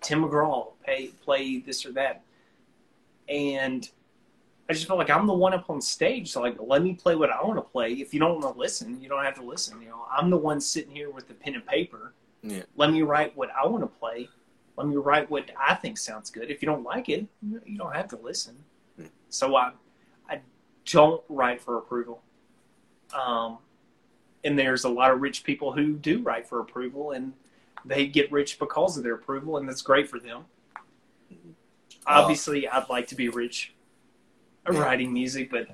Tim McGraw, play play this or that," and I just feel like I'm the one up on stage. So like, let me play what I want to play. If you don't want to listen, you don't have to listen. You know, I'm the one sitting here with the pen and paper. Yeah. Let me write what I want to play. Let me write what I think sounds good. If you don't like it, you don't have to listen. So I, I don't write for approval. Um, and there's a lot of rich people who do write for approval, and they get rich because of their approval, and that's great for them. Obviously, I'd like to be rich writing music, but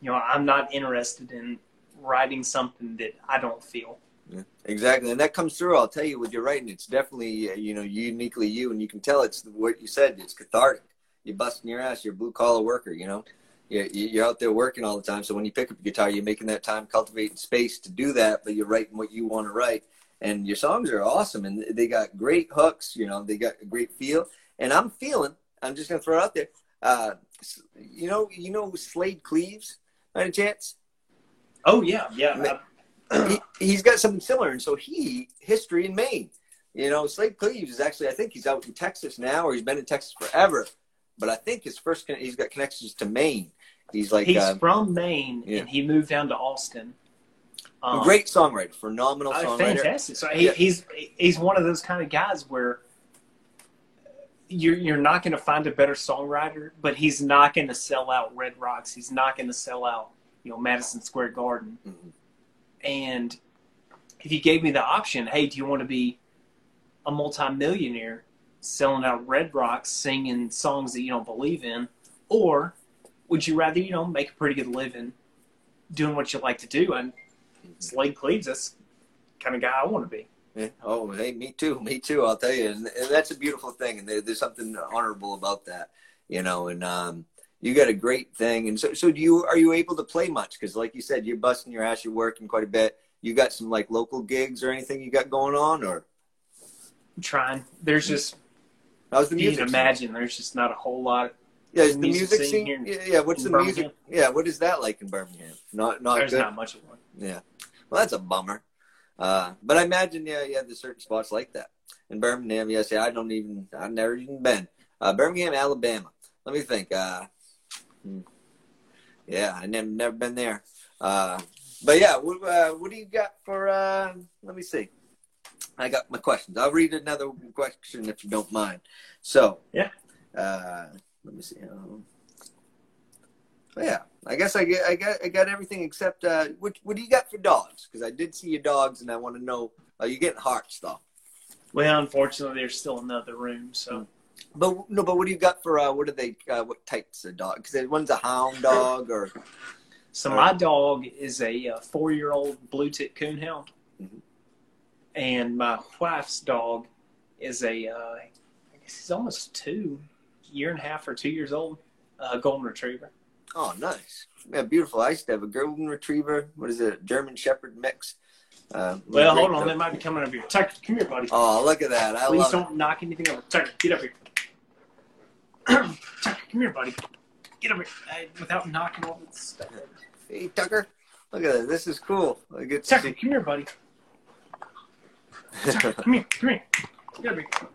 you know, I'm not interested in writing something that I don't feel. Yeah, exactly, and that comes through. I'll tell you, with your writing, it's definitely uh, you know uniquely you, and you can tell it's what you said. It's cathartic. You're busting your ass. You're a blue collar worker. You know, you're, you're out there working all the time. So when you pick up a guitar, you're making that time, cultivating space to do that, but you're writing what you want to write. And your songs are awesome, and they got great hooks. You know, they got a great feel. And I'm feeling. I'm just gonna throw it out there. Uh, you know, you know Slaid Cleaves, by any chance? Oh yeah, yeah. He, he's got something similar, and so he history in Maine. You know, Slaid Cleaves is actually I think he's out in Texas now, or he's been in Texas forever. But I think his first he's got connections to Maine. He's like he's uh, from Maine, yeah. and he moved down to Austin. Um, great songwriter, phenomenal uh, songwriter, fantastic. So he, yeah. he's he's one of those kind of guys where you're you're not going to find a better songwriter, but he's not going to sell out Red Rocks. He's not going to sell out you know Madison Square Garden. Mm-hmm. And if you gave me the option, hey, do you want to be a multimillionaire selling out Red Rocks, singing songs that you don't believe in, or would you rather you know make a pretty good living doing what you like to do? And Slaid Cleaves, that's kind of guy I want to be. Yeah. Oh, hey, me too. Me too. I'll tell you, and, and that's a beautiful thing, and there, there's something honorable about that, you know. And um, you got a great thing, and so so do you? Are you able to play much? Because like you said, you're busting your ass, you're working quite a bit. You got some like local gigs or anything you got going on, or? I'm trying. There's just How's the music? You can imagine there's just not a whole lot. Yeah, the music scene. Yeah, yeah, what's the Birmingham? music? Yeah, what is that like in Birmingham? Not not there's good? not much of one. Yeah, well, that's a bummer. Uh, but I imagine yeah, yeah, there's certain spots like that in Birmingham. Yes, yeah, I don't even I've never even been. Uh, Birmingham, Alabama. Let me think. Uh. Yeah, I never never been there. Uh, but yeah, what, uh, what do you got for? Uh, let me see. I got my questions. I'll read another question if you don't mind. So yeah, uh, let me see. Um, yeah, I guess I get I got I got everything except uh, what what do you got for dogs? Because I did see your dogs, and I want to know. Are you getting hearts though? Well, unfortunately, there's still another room. So, but no, but what do you got for uh, what are they? Uh, what types of dog? Because one's a hound dog, or so my dog is a uh, four-year-old bluetick coonhound. Mm-hmm and my wife's dog is a uh, I guess he's almost two, year and a half or two years old, uh, golden retriever. Oh, nice. Yeah, beautiful. I used to have a golden retriever. What is it? German Shepherd mix. Uh, Well, hold on. dog. They might be coming up here. Tucker, come here, buddy. Oh, look at that! I Please don't knock anything over. Tucker, get up here. Tucker, come here, buddy. Get up here uh, without knocking all this stuff. Hey, Tucker, look at this. This is cool. I get Tucker, see. come here, buddy. [LAUGHS] Tucker, come here, come here. Get up here.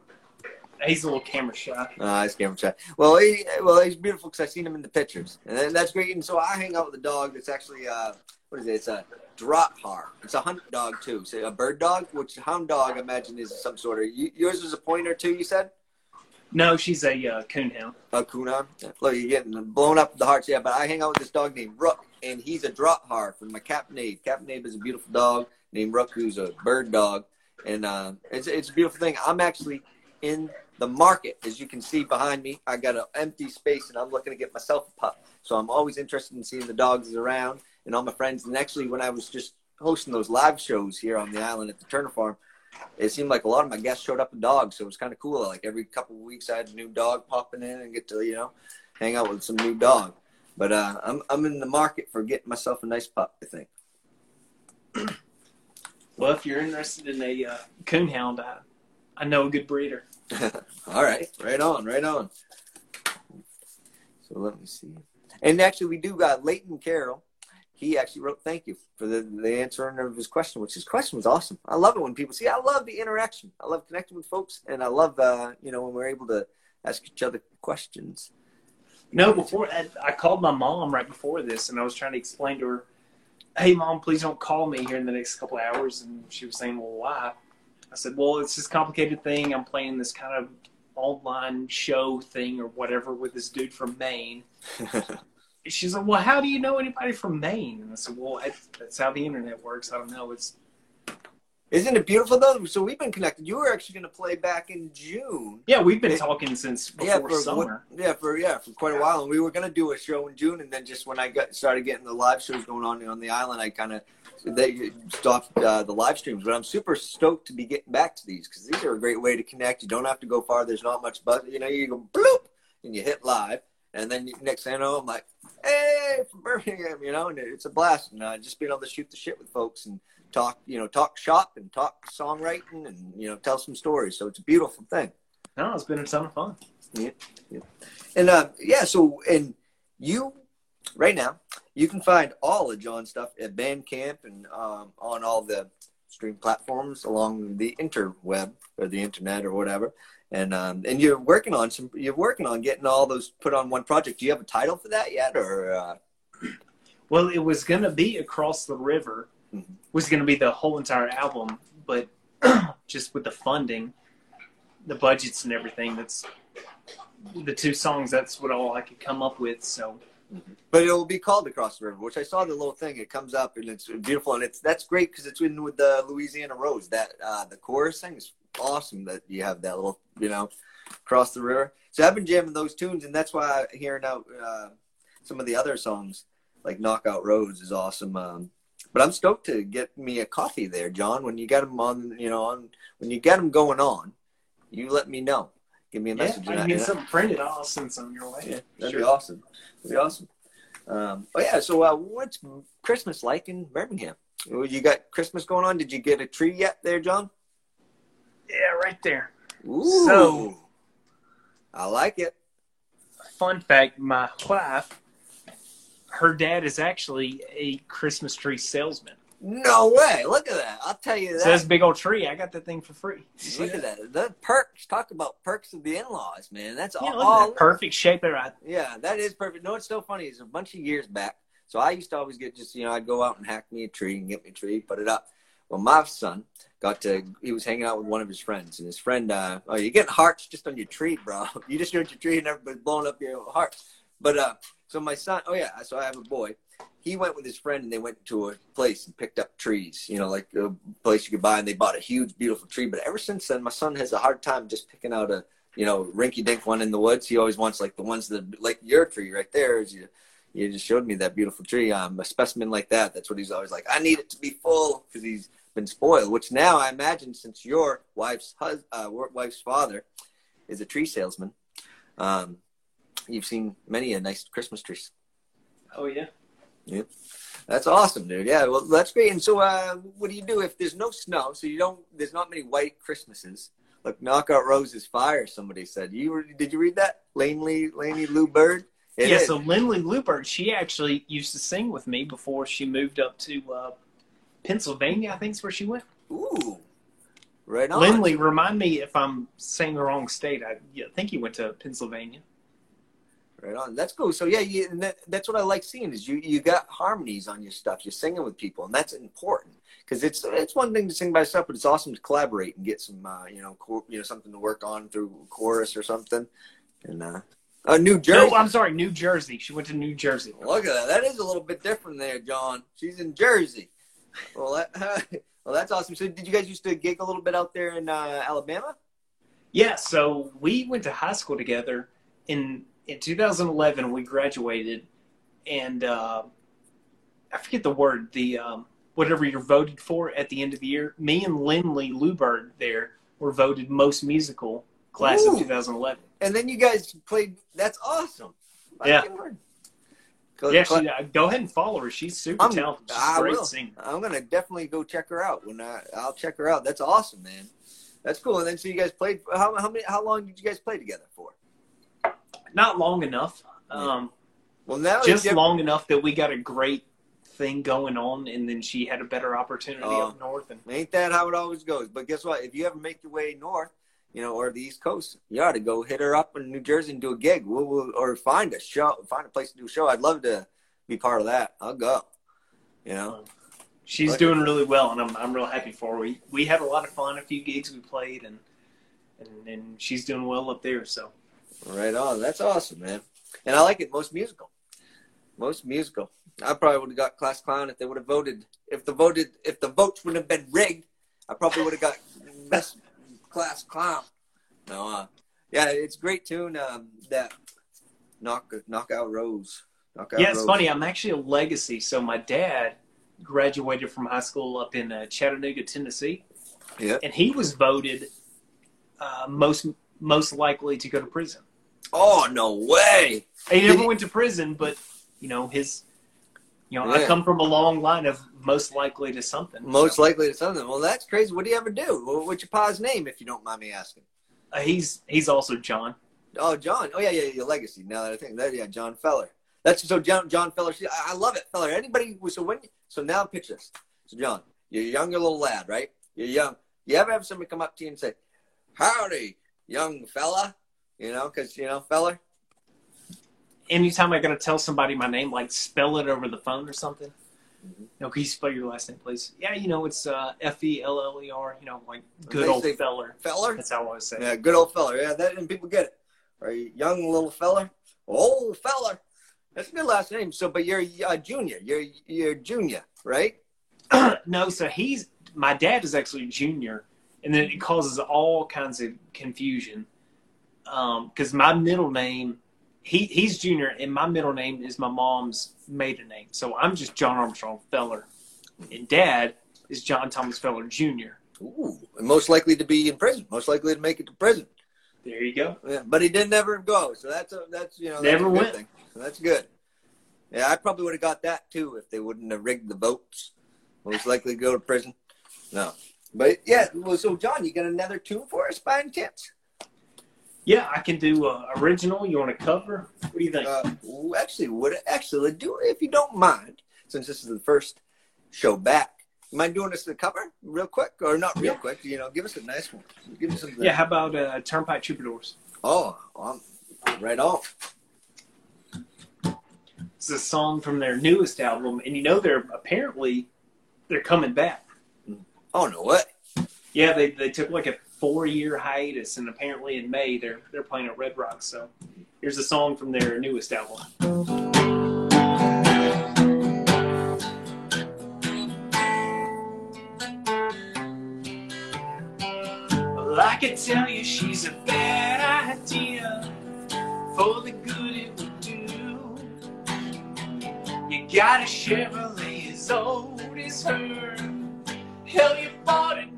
He's a little camera shy. Uh, it's camera shot. Well, he, well, he's beautiful because I've seen him in the pictures, and that's great. And so I hang out with a dog that's actually, uh, what is it? It's a Drahthaar. It's a hunt dog too. So a bird dog, which hound dog, I imagine, is some sort of. You, yours is a pointer too. You said No, she's a uh, coonhound. a coonhound. Look, you're getting blown up the hearts. Yeah, but I hang out with this dog named Rook, and he's a Drahthaar from my Captain Abe. Captain Abe is a beautiful dog named Rook, who's a bird dog, and uh, it's it's a beautiful thing. I'm actually in the market, as you can see behind me. I got an empty space, and I'm looking to get myself a pup. So I'm always interested in seeing the dogs around and all my friends. And actually, when I was just hosting those live shows here on the island at the Turner Farm, it seemed like a lot of my guests showed up with dogs. So it was kind of cool. Like every couple of weeks, I had a new dog popping in and get to you know hang out with some new dog. But uh, I'm I'm in the market for getting myself a nice pup. I think. [CLEARS THROAT] Well, if you're interested in a uh, coonhound, I, I know a good breeder. [LAUGHS] All right, right on, right on. So let me see. And actually, we do got Leighton Carroll. He actually wrote thank you for the, the answering of his question, which his question was awesome. I love it when people see. I love the interaction. I love connecting with folks, and I love uh, you know when we're able to ask each other questions. No, before I, I called my mom right before this, and I was trying to explain to her, "Hey, mom, please don't call me here in the next couple of hours." And she was saying, "Well, why?" I said, "Well, it's this complicated thing. I'm playing this kind of online show thing or whatever with this dude from Maine." [LAUGHS] She's like, "Well, how do you know anybody from Maine?" And I said, "Well, that's, that's how the internet works. I don't know. It's Isn't it beautiful though? So we've been connected. You were actually going to play back in June. yeah, we've been talking since before yeah, for summer. what- yeah, for yeah, for quite a while, and we were gonna do a show in June, and then just when I got started getting the live shows going on on the island, I kind of they stopped uh, the live streams. But I'm super stoked to be getting back to these because these are a great way to connect. You don't have to go far. There's not much buzz. You know, you go bloop and you hit live, and then next thing I know, I'm like, hey, from Birmingham, you know, and it's a blast. And uh, just being able to shoot the shit with folks and talk, you know, talk shop and talk songwriting and you know, tell some stories. So it's a beautiful thing. No, it's been a ton of fun. Yeah. And uh, yeah, so and you right now you can find all of John's stuff at Bandcamp and um, on all the stream platforms along the interweb or the internet or whatever. And um, and you're working on some. You're working on getting all those put on one project. Do you have a title for that yet, or uh, Well, it was going to be Across the River, Mhm. was going to be the whole entire album, but [CLEARS THROAT] just with the funding, the budgets and everything, that's the two songs, that's what all I could come up with. So, But it will be called Across the River, which I saw the little thing. It comes up and it's beautiful, and it's that's great because it's in with the Louisiana Rose. That uh, the chorus thing is awesome. That you have that little, you know, across the river. So I've been jamming those tunes, and that's why hearing out uh, some of the other songs like Knockout Roads is awesome. Um, but I'm stoked to get me a coffee there, John. When you got them on, you know, on when you get them going on, you let me know. Give me a yeah, message. I and I- can get and I- something printed. I'll send some your way. yeah, that'd Sure. be awesome. That'd be awesome. Um, oh yeah. So, uh, what's Christmas like in Birmingham? Well, You got Christmas going on? Did you get a tree yet, there, John? Yeah, right there. Ooh, So- I like it. Fun fact my wife, her dad is actually a Christmas tree salesman. No way! Look at that. I'll tell you that. So this big old tree, I got that thing for free. Look at that. The perks. Talk about perks of the in-laws, man. That's Yeah, all. look at all that perfect shape there. I Yeah, that is perfect. No, it's so funny. It's a bunch of years back. So I used to always get just, you know, I'd go out and hack me a tree and get me a tree, put it up. Well, my son got to, he was hanging out with one of his friends, and his friend, uh, oh, you're getting hearts just on your tree, bro. [LAUGHS] You just showed your tree and everybody's blowing up your heart. But, uh, so my son, oh yeah, so I have a boy. He went with his friend and they went to a place and picked up trees, you know, like a place you could buy, and they bought a huge, beautiful tree. But ever since then, my son has a hard time just picking out a, you know, rinky dink one in the woods. He always wants like the ones that, like your tree right there, is you, you just showed me that beautiful tree. Um, a specimen like that. That's what he's always like. I need it to be full because he's been spoiled. Which now I imagine, since your wife's hus- uh, wife's father is a tree salesman, um, you've seen many a nice Christmas trees. oh yeah. Yep. That's awesome, dude. Yeah, well, that's great. And so, uh, what do you do if there's no snow? So you don't. There's not many white Christmases. Like knockout roses fire. Somebody said. You were, did you read that? Laney Laney Lou Bird. It yeah. Is. So Lindley Lou Bird, she actually used to sing with me before she moved up to uh, Pennsylvania. I think is where she went. Ooh. Right on. Lindley, remind me if I'm saying the wrong state. I, yeah, think he went to Pennsylvania. Right on. That's cool. So yeah, you, that, that's what I like seeing is you you got harmonies on your stuff. You're singing with people, and that's important because it's it's one thing to sing by yourself, but it's awesome to collaborate and get some uh, you know cor- you know something to work on through chorus or something. And uh, uh, New Jersey. No, I'm sorry, New Jersey. She went to New Jersey. Look at that. That is a little bit different there, John. She's in Jersey. Well, that, [LAUGHS] well, that's awesome. So, did you guys used to gig a little bit out there in uh, Alabama? Yeah. So we went to high school together in in 2011 we graduated, and uh, I forget the word the um, whatever you're voted for at the end of the year. Me and Lindley Lubert there were voted most musical class Ooh. of 2011. And then you guys played. That's awesome. yeah. Yeah, she, uh, go ahead and follow her. She's super I'm, talented. She's I great will. singer. I'm gonna definitely go check her out when I I'll check her out. That's awesome, man. That's cool. And then so you guys played. How how many? How long did you guys play together for? not long enough. Um, well, now just long enough that we got a great thing going on, and then she had a better opportunity uh, up north. And ain't that how it always goes? But guess what? If you ever make your way north, you know, or the East Coast, you ought to go hit her up in New Jersey and do a gig. We'll, we'll, or find a show, find a place to do a show. I'd love to be part of that. I'll go. You know, she's but, doing really well, and I'm I'm real happy for her. We we had a lot of fun. A few gigs we played, and and and she's doing well up there. So Right on. That's awesome, man. And I like it. Most musical. Most musical. I probably would have got class clown if they would have voted. If the voted, if the votes wouldn't have been rigged, I probably would have got best class clown. No, uh, yeah, it's a great tune. Um, that knock knockout rose. Knockout yeah, it's rose. funny. I'm actually a legacy. So my dad graduated from high school up in uh, Chattanooga, Tennessee. Yeah, and he was voted uh, most most likely to go to prison. Oh no way! He never went to prison, but you know his. You know, yeah. I come from a long line of most likely to something. Most so. likely to something. Well, that's crazy. What do you ever do? What's your pa's name, if you don't mind me asking? Uh, he's he's also John. Oh, John. Oh yeah, yeah, your legacy. Now that I think that, yeah, John Feller. That's so John John Feller. I love it, Feller. Anybody? So when so now picture this. So John, you're a younger little lad, right? You're young. You ever have somebody come up to you and say, "Howdy, young fella," you know, because you know, fella. Anytime I gotta tell somebody my name, like spell it over the phone or something. Mm-hmm. You know, can you spell your last name, please? Yeah, you know, it's uh, F E L L E R. You know, like good old feller. Feller. That's how I always say. Yeah, good old feller. Yeah, that and people get it. Right, young little feller, old feller. That's a good last name. So, but you're a junior. You're you're junior, right? [CLEARS THROAT] no, so he's my dad is actually junior, and then it causes all kinds of confusion because um, my middle name he he's junior and my middle name is my mom's maiden name. So i'm just john armstrong feller. And dad is john thomas feller jr Ooh, most likely to be in prison. Most likely to make it to prison. There you go. Yeah, but he didn't ever go so that's a that's you know never went. thing. So that's good. Yeah i probably would have got that too if they wouldn't have rigged the votes most likely to go to prison. No. But yeah, well, so John, you got another tune for us by any chance? Yeah, I can do uh, original. You want to cover? What do you think? Uh, actually, would actually do if you don't mind, since this is the first show back. You mind doing this to cover real quick, or not real yeah. quick? You know, give us a nice one. Give us something. Yeah, how about uh, Turnpike Troubadours? Oh, right on. It's a song from their newest album, and you know they're apparently they're coming back. Oh no, what? Yeah, they they took like a four year hiatus, and apparently in May they're they're playing at Red Rocks. So here's a song from their newest album. Well, I could tell you she's a bad idea for the good it would do. You got a Chevrolet as old as her. Hell, you bought it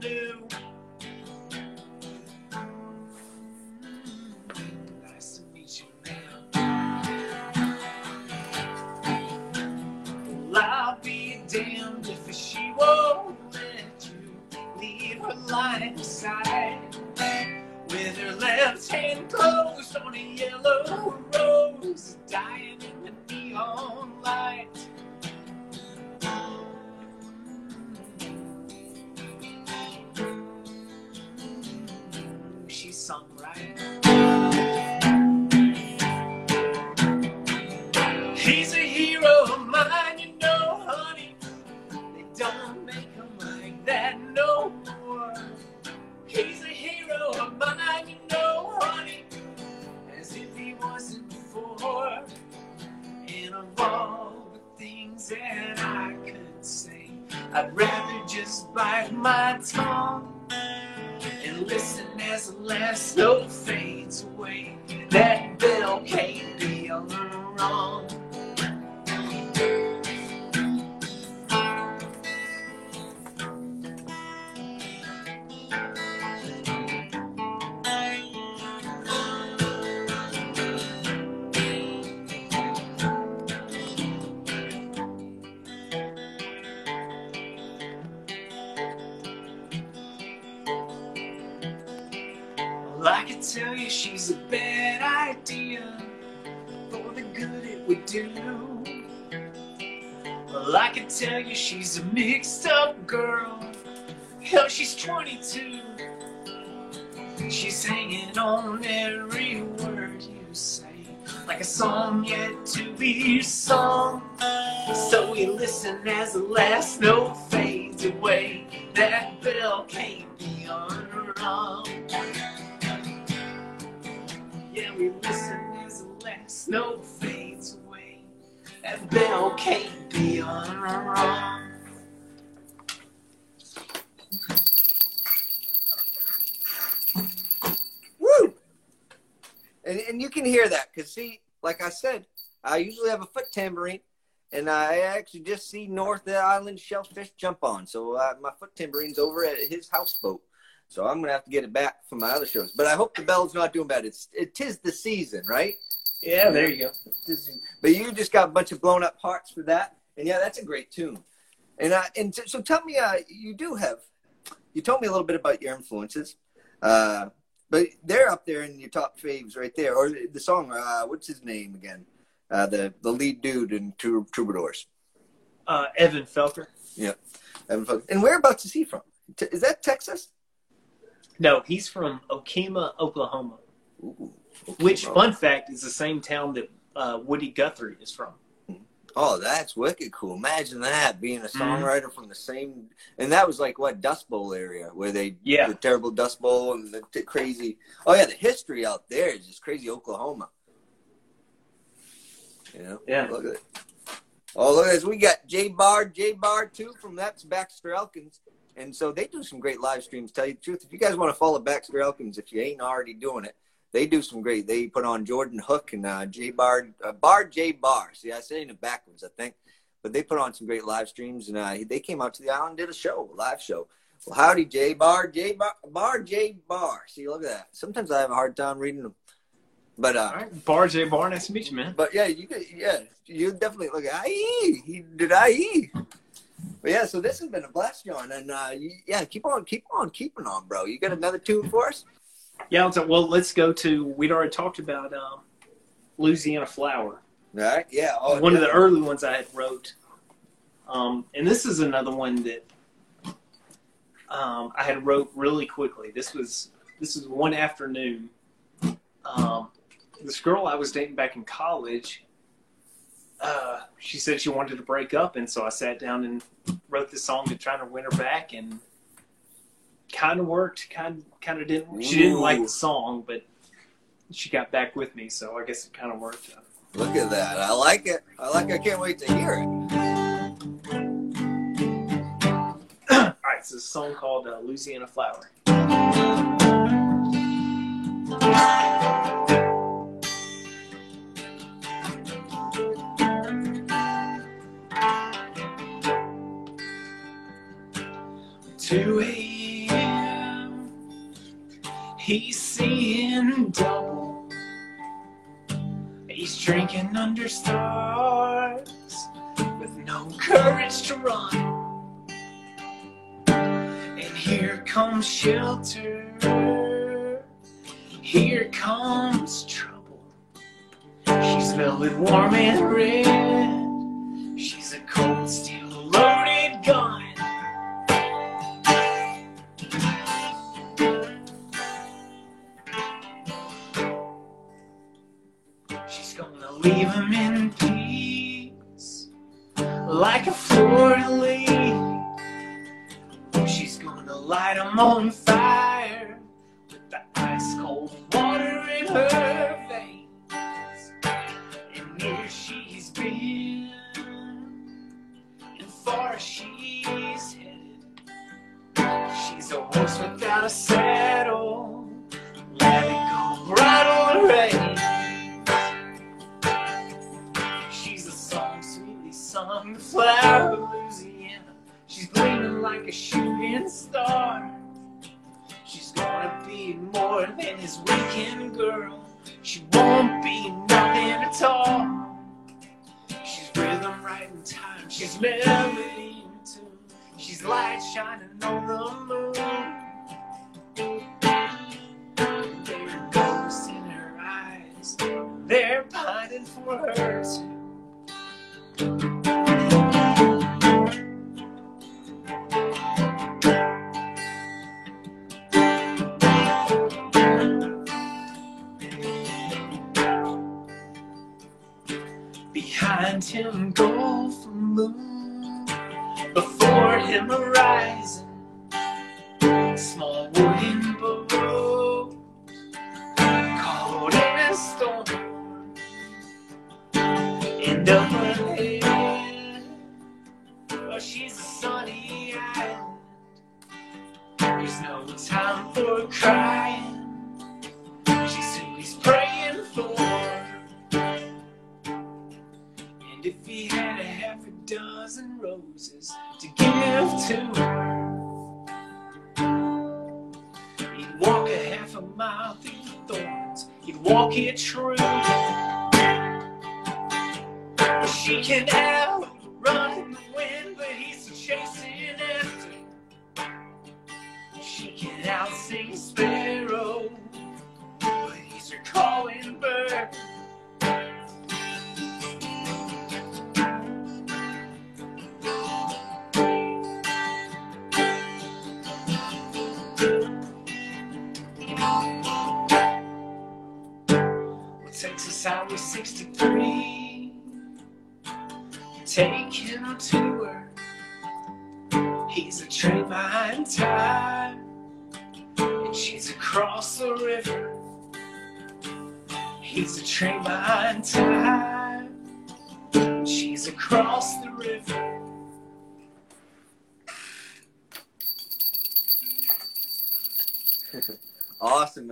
on a yellow rose, dying in the neon light. She sung right. He's that I could say, I'd rather just bite my tongue and listen as the last note fades away. That bell can't be the wrong. Well, I can tell you she's a mixed up girl. Hell, she's 22. She's hanging on every word you say, like a song yet to be sung. So we listen as the last note fades away. That bell can't be unrung. Yeah, we listen as the last note. Woo! And, and you can hear that because, see, like I said, I usually have a foot tambourine, and I actually just see North Island shellfish jump on. So uh, my foot tambourine's over at his houseboat. So I'm gonna have to get it back from my other shows. But I hope the bell's not doing bad. It's it is the season, right? Yeah, there you go. But you just got a bunch of blown up parts for that, and yeah, that's a great tune. And I and so, so tell me, uh, you do have. You told me a little bit about your influences, uh, but they're up there in your top faves right there. Or the song, uh, what's his name again? Uh, the the lead dude in Trou- Troubadours. Uh, Evan Felker. Yeah, Evan Fox. And whereabouts is he from? T- Is that Texas? No, he's from Okemah, Oklahoma. Ooh. Which, fun fact, is the same town that uh, Woody Guthrie is from. Oh, that's wicked cool. Imagine that being a Mhm. songwriter from the same, and that was like what Dust Bowl area where they Yeah. the terrible Dust Bowl and the t- crazy. Oh yeah, the history out there is just crazy. Oklahoma. You know. Yeah. Look at it. Oh, look at this. We got J Bar, J Bar too from that's Baxter Elkins, and so they do some great live streams. Tell you the truth, if you guys want to follow Baxter Elkins, if you ain't already doing it, they do some great. They put on Jordan Hook and uh, J Bar, uh, Bar J Bar. See, I said it backwards, I think, but they put on some great live streams, and uh, they came out to the island, and did a show, a live show. Well, howdy, J Bar, J Bar, Bar J Bar. See, look at that. Sometimes I have a hard time reading them, but uh, All right, Bar J Bar, nice to meet you, man. but yeah, you could, yeah, you definitely look at IE. He did IE. But yeah, so this has been a blast, John, and uh, yeah, keep on, keep on, keeping on, bro. You got another tune for us? Yeah, well, let's go to. We'd already talked about um, Louisiana Flower. Right, yeah. Oh, one of the early ones I had wrote. Um, and this is another one that um, I had wrote really quickly. This was this is one afternoon. Um, this girl I was dating back in college, uh, she said she wanted to break up, and so I sat down and wrote this song to try to win her back, and kind of worked, kind kind of didn't. She didn't like the song, but she got back with me, so I guess it kind of worked. Look at that. I like it. I like. it. I can't wait to hear it. All right, so it's a song called uh, Louisiana Flower. Two a.m. He's seeing double. He's drinking under stars with no courage to run. And here comes shelter. Here comes trouble. She's velvet, warm and red.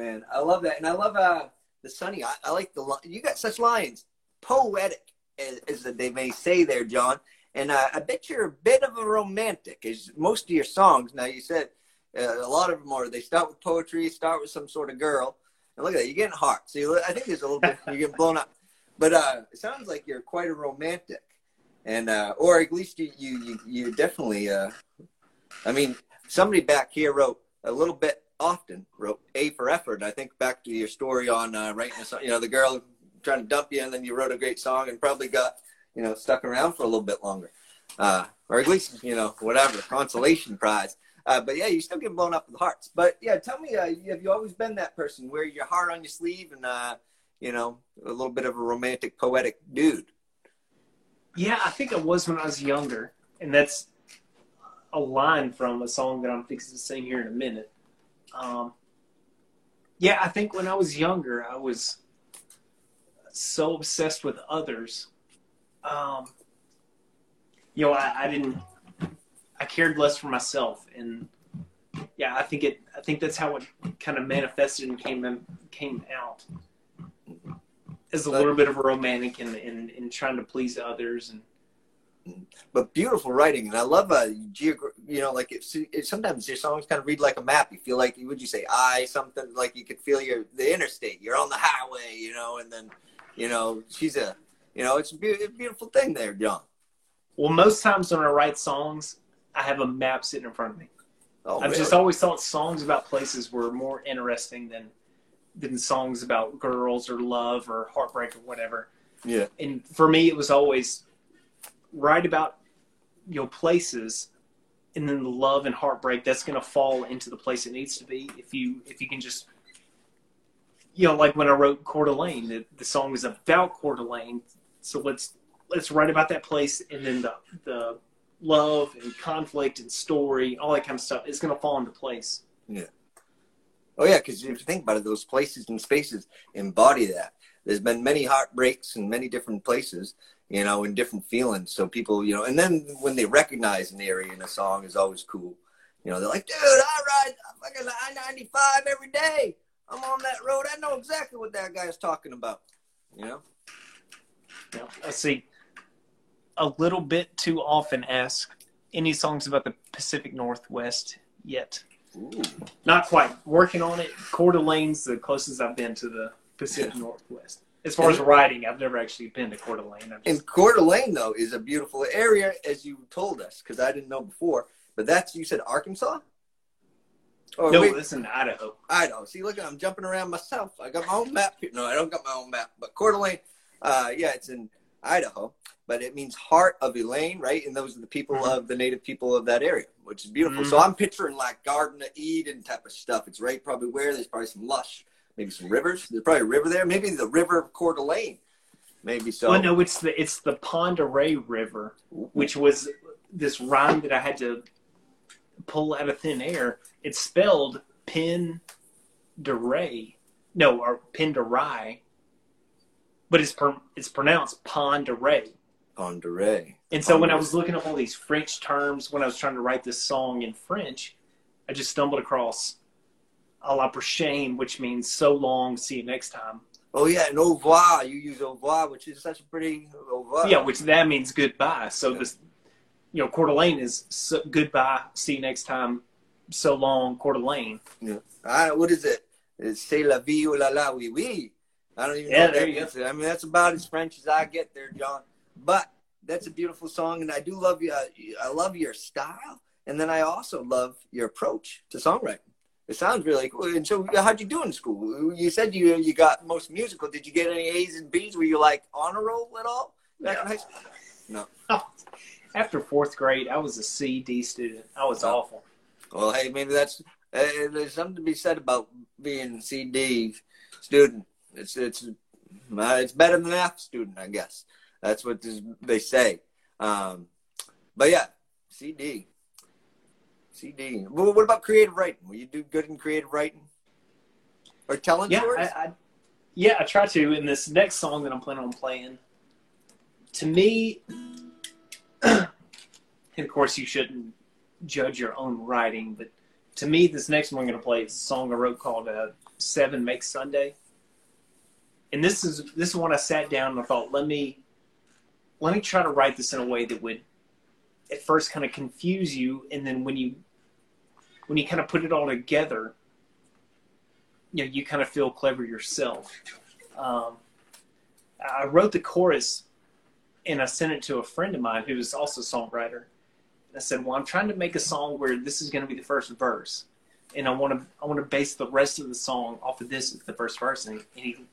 Man. I love that, and I love uh, the sunny. I, I like the li- you got such lines, poetic as, as they may say there, John. And uh, I bet you're a bit of a romantic. As most of your songs, now you said uh, a lot of them are. They start with poetry, start with some sort of girl, and look at that, you're getting hot. So you, I think there's a little bit you're getting blown up. But uh, it sounds like you're quite a romantic, and uh, or at least you you you, you definitely. Uh, I mean, somebody back here wrote a little bit often wrote A for effort. I think back to your story on uh, writing a song, you know, the girl trying to dump you and then you wrote a great song and probably got, you know, stuck around for a little bit longer. Uh, or at least, you know, whatever, consolation prize. Uh, but yeah, you still get blown up with hearts. But yeah, tell me, uh, have you always been that person where your heart on your sleeve and, uh, you know, a little bit of a romantic, poetic dude? Yeah, I think I was when I was younger, and that's a line from a song that I'm fixing to sing here in a minute. Um, yeah, I think when I was younger, I was so obsessed with others. Um, you know, I, I didn't. I cared less for myself, and yeah, I think it. I think that's how it kind of manifested and came in, came out as a little bit of a romantic and in, in trying to please others and but beautiful writing, and I love uh, geogra- You know, like it's it, sometimes your songs kind of read like a map. You feel like would you say I something like you could feel your the interstate. You're on the highway, you know, and then you know she's a you know it's a, be- a beautiful thing there, John. Well, most times when I write songs, I have a map sitting in front of me. Oh, I've really? just always thought songs about places were more interesting than than songs about girls or love or heartbreak or whatever. Yeah. And for me, it was always write about you know places, and then the love and heartbreak that's going to fall into the place it needs to be. If you if you can just you know, like when I wrote Coeur d'Alene, the, the song is about Coeur d'Alene. So let's let's write about that place, and then the the love and conflict and story, all that kind of stuff is going to fall into place. Yeah oh yeah, because if you think about it, those places and spaces embody that. There's been many heartbreaks in many different places, you know, and different feelings. So people, you know, and then when they recognize an area in a song is always cool. You know, they're like, dude, I ride fucking I ninety five every day. I'm on that road. I know exactly what that guy's talking about. You know? Yeah, I see. A little bit too often ask any songs about the Pacific Northwest yet. Ooh. Not quite. Working on it. Coeur d'Alene's the closest I've been to the Pacific Northwest. As far as riding, I've never actually been to Coeur d'Alene. I've And Coeur d'Alene though is a beautiful area, as you told us, because I didn't know before. But that's you said Arkansas. Oh no, wait, this in Idaho. Idaho. See, look, I'm jumping around myself. I got my own map here. No, I don't got my own map. But Coeur d'Alene, uh, yeah, it's in Idaho. But it means heart of Elaine, right? And those are the people Mhm. of the native people of that area, which is beautiful. Mhm. So I'm picturing like Garden of Eden type of stuff. It's right probably where there's probably some lush, maybe some rivers. There's probably a river there. Maybe the river of Coeur d'Alene. Maybe so. Well, no, it's the it's the Pend Oreille River, which was this rhyme that I had to pull out of thin air. It's spelled Pin de Ray, no, or Pin Rye, but it's per, it's pronounced Pend Oreille. Ponderay. And so when I was looking up all these French terms when I was trying to write this song in French, I just stumbled across a la prochaine, which means so long, see you next time. Oh yeah, and au revoir. You use au revoir, which is such a pretty au revoir. Yeah, which that means goodbye. So this, you know, Coeur d'Alene is so, goodbye, see you next time, so long, Coeur d'Alene. I, what is it? It's c'est la vie ou la la oui oui. I don't even Yeah, know that means. I mean, that's about as French as I get there, John. But that's a beautiful song, and I do love you. I love your style, and then I also love your approach to songwriting. It sounds really cool. And so, how'd you do in school? You said you you got most musical. Did you get any A's and B's? Were you like on a roll at all back in high school? No. [LAUGHS] After fourth grade, I was a C D student. I was Oh. awful. Well, hey, maybe that's uh, there's something to be said about being a CD student. It's it's uh, it's better than an F student, I guess. That's what this, they say. Um, but yeah, CD, CD. Well, what about creative writing? Will you do good in creative writing or telling Yeah, stories? I, I, yeah, I try to. In this next song that I'm planning on playing, to me, [CLEARS THROAT] and of course, you shouldn't judge your own writing, but to me, this next one I'm going to play is a song I wrote called uh, Seven Makes Sunday. And this is this is when I sat down and I thought, let me let me try to write this in a way that would at first kind of confuse you, and then when you when you kind of put it all together, you know, you kind of feel clever yourself. Um, I wrote the chorus and I sent it to a friend of mine who was also a songwriter. I said, "Well, I'm trying to make a song where this is going to be the first verse, and I want to I want to base the rest of the song off of this as the first verse." And he, and he,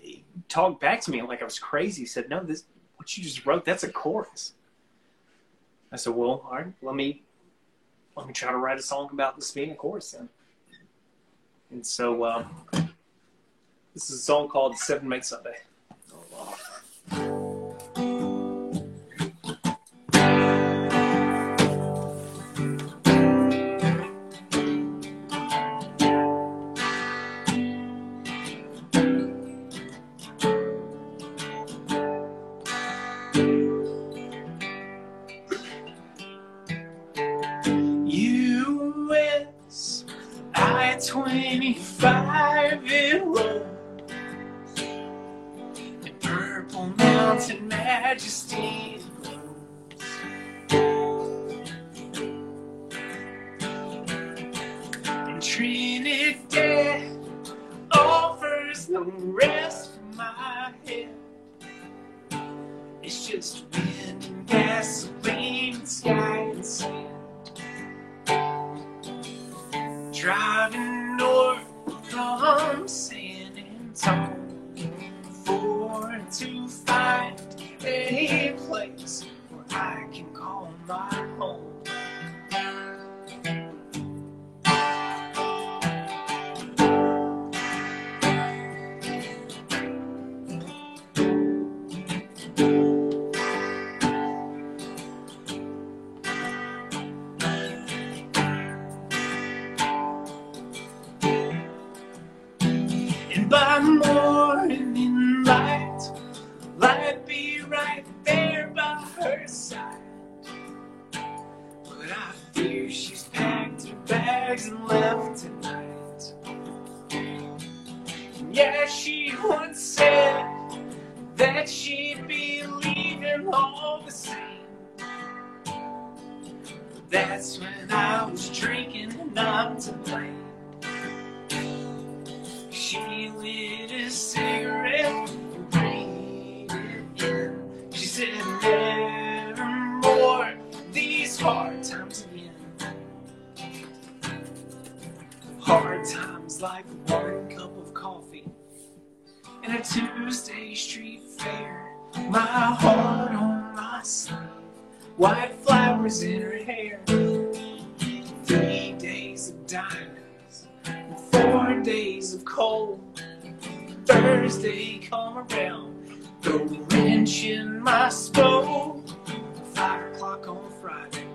he talked back to me like I was crazy. He said, "No, this what you just wrote that's a chorus." I said, "Well, all right, let me let me try to write a song about this being a chorus then." And so uh, this is a song called Seven Make Sunday. U.S. It's just wind and gasoline and sky and sand. Driving north from San Friday,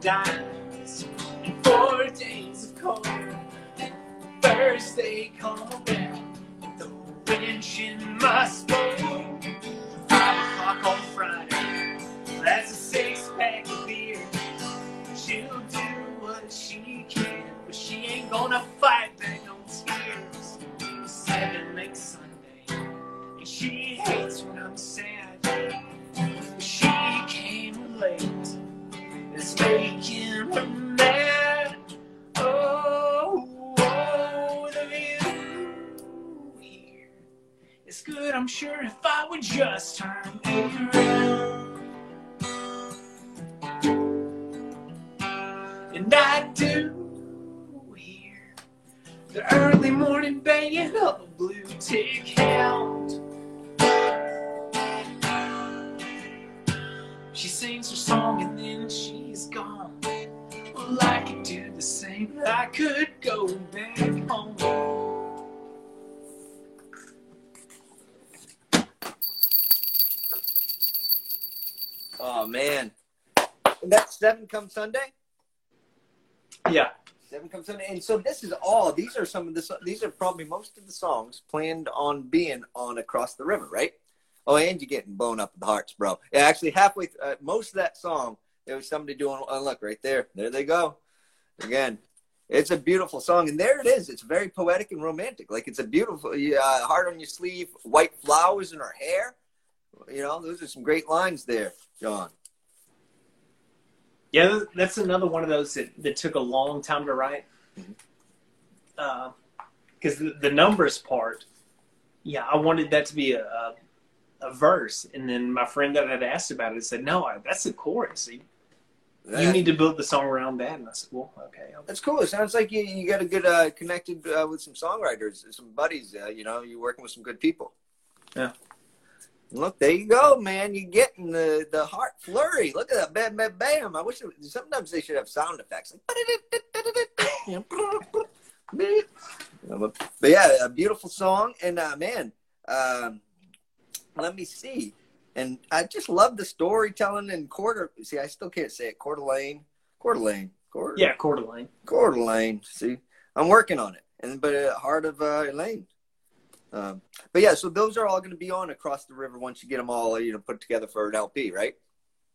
diamonds and four days of cold. Thursday come around, the wrench in my spoon. Five o'clock on Friday, that's a six pack of beer. She'll do what she can, but she ain't gonna fight just turn it around. And I do hear the early morning baying of a blue tick come Sunday. Yeah. Seven come Sunday, and so this is all. These are some of the. These are probably most of the songs planned on being on across the river, right? Oh, and you're getting blown up with the hearts, bro. Yeah, actually, halfway, th- uh, most of that song, there was somebody doing. Oh, look right there. There they go. Again, it's a beautiful song, and there it is. It's very poetic and romantic. Like it's a beautiful uh, heart on your sleeve, white flowers in her hair. You know, those are some great lines there, John. Yeah, that's another one of those that, that took a long time to write. Because the, the numbers part, yeah, I wanted that to be a, a a verse, and then my friend that had asked about it said, "No, I, that's the chorus. You, you need to build the song around that." And I said, "Well, okay." I'll- That's cool. It sounds like you, you got a good uh, connected uh, with some songwriters, some buddies. Uh, you know, you're working with some good people. Yeah. Look, there you go, man. You're getting the, the heart flurry. Look at that, bam, bam, bam. I wish it, sometimes they should have sound effects. Like, but, yeah, a beautiful song, and uh, man, um, let me see. And I just love the storytelling and quarter. See, I still can't say it. Coeur d'Alene, Coeur d'Alene, Coeur, Yeah, Coeur d'Alene. Coeur d'Alene. See, I'm working on it. And but uh, heart of uh, Elaine. Um, but yeah, so those are all going to be on across the river once you get them all you know put together for an LP, right?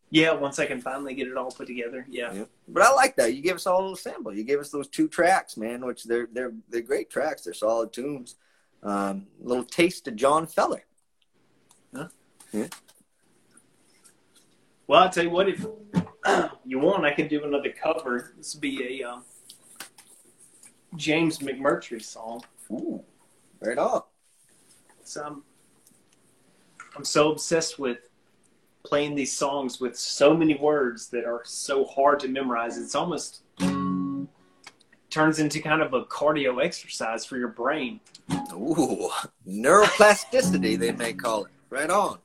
Yeah, once I can finally get it all put together. Yeah. Yeah. But I like that. You gave us all a little sample. You gave us those two tracks, man, which they're they're they're great tracks. They're solid tunes. Um, a little taste of John Feller. Yeah. Well, I'll tell you what, if [CLEARS THROAT] you want, I can do another cover. This would be a um, James McMurtry song. Ooh, right on. So I'm, I'm so obsessed with playing these songs with so many words that are so hard to memorize. It's almost turns into kind of a cardio exercise for your brain. Ooh, neuroplasticity they may call it. Right on.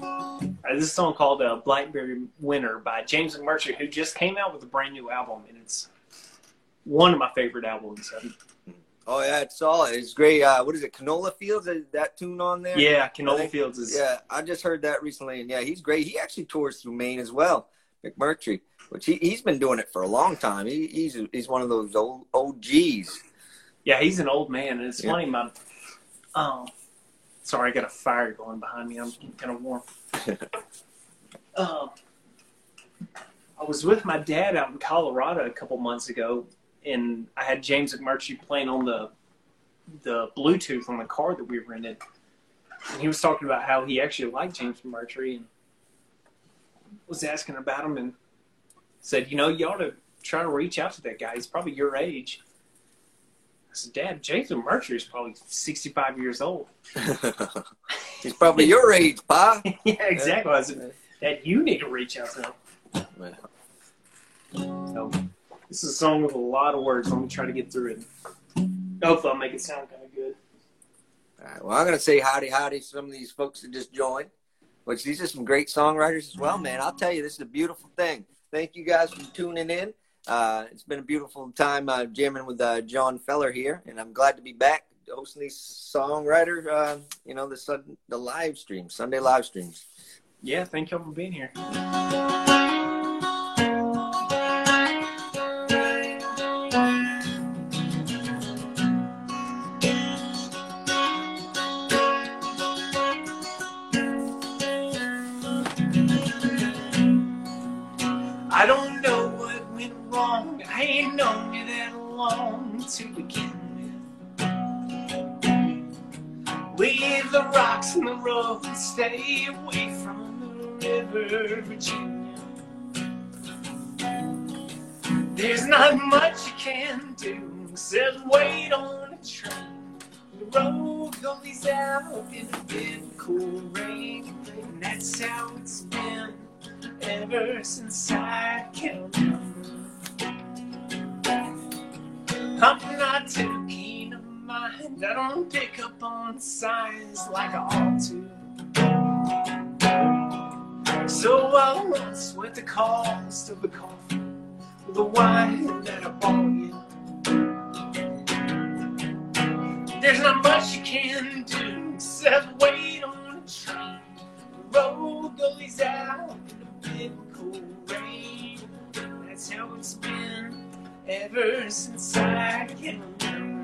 Uh, this song called uh, Blackberry Winter by James McMurtry, who just came out with a brand new album, and it's one of my favorite albums. Um, Oh yeah, it's solid. It's great. Uh, what is it? Canola Fields? Is that tune on there? yeah, Canola think- Fields is Yeah, I just heard that recently, and yeah, he's great. He actually tours through Maine as well, McMurtry, which he he's been doing it for a long time. He, he's he's one of those old OGs. Yeah, he's an old man, and it's Yeah. funny. My, oh, sorry, I got a fire going behind me. I'm kind of warm. [LAUGHS] um, I was with my dad out in Colorado a couple months ago, and I had James McMurtry playing on the the Bluetooth on the car that we rented, and he was talking about how he actually liked James McMurtry and was asking about him and said, you know, you ought to try to reach out to that guy. He's probably your age. I said, Dad, James McMurtry is probably 65 years old. [LAUGHS] he's probably your age, pa. [LAUGHS] yeah, exactly. I said, Dad, you need to reach out to him. [LAUGHS] So, this is a song with a lot of words. Let me try to get through it. Hopefully, I'll make it sound kind of good. All right, well, I'm going to say howdy, howdy to some of these folks that just joined, which these are some great songwriters as well, man. I'll tell you, this is a beautiful thing. Thank you guys for tuning in. Uh, it's been a beautiful time uh, jamming with uh, John Feller here, and I'm glad to be back hosting these songwriter, uh, you know, the sun, the live streams, Sunday live streams. Yeah, thank y'all for being here. The road, stay away from the river, Virginia. There's not much you can do except wait on a train. The road goes out in a bit cool rain, and that's how it's been ever since I remember. I'm not too mind. I don't pick up on signs like I ought to. So I won't sweat the cost of the coffee the wine that I bought you. There's not much you can do except wait on a train. The road goes out in a cool rain. That's how it's been ever since I can remember.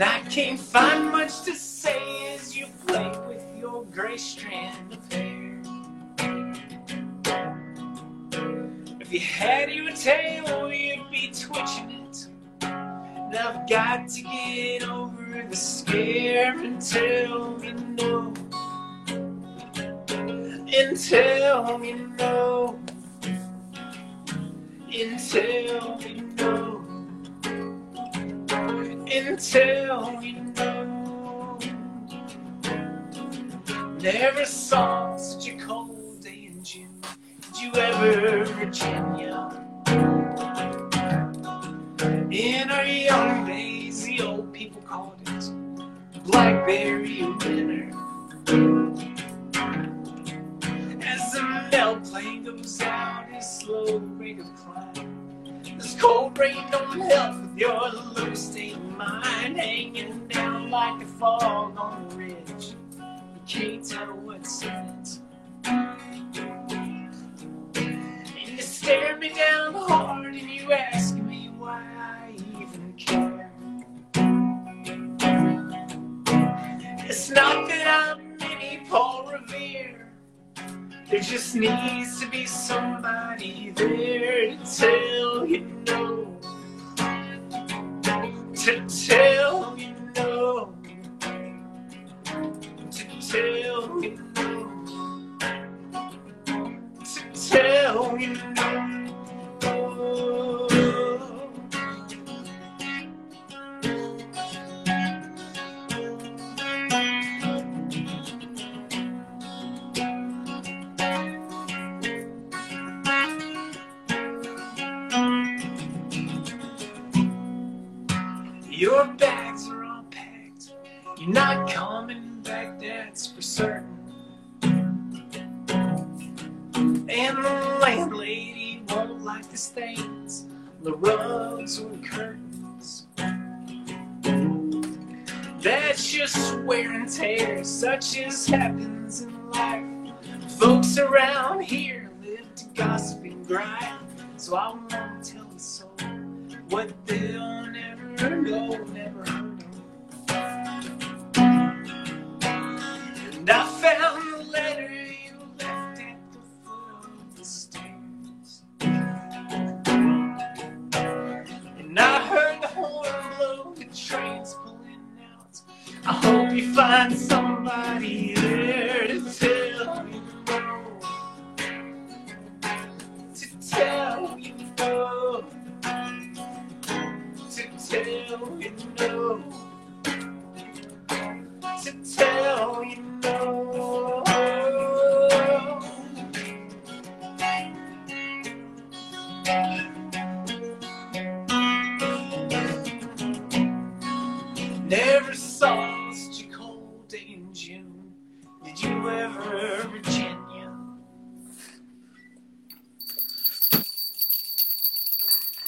And I can't find much to say as you play with your gray strand of hair. If you had your tail, oh, you'd be twitching it. And I've got to get over the scare until you know. Until you know. Until you know. Until we know. Never saw such a cold day in June. Did you ever, Virginia? In our young days, the old people called it Blackberry Winter. As the melt plane goes out, a slow rate of climb. Cold rain don't help with your state mind, hanging down like a fog on a ridge. You can't tell what's in it. And you stare me down hard and you ask me why I even care. It's not that I'm There just needs to be somebody there to tell you no. To tell you no. To tell you no. To tell you no. The rugs and curtains. That's just wear and tear, such as happens in life. Folks around here live to gossip and grind, so I won't tell a soul what they'll never know, never heard. And I found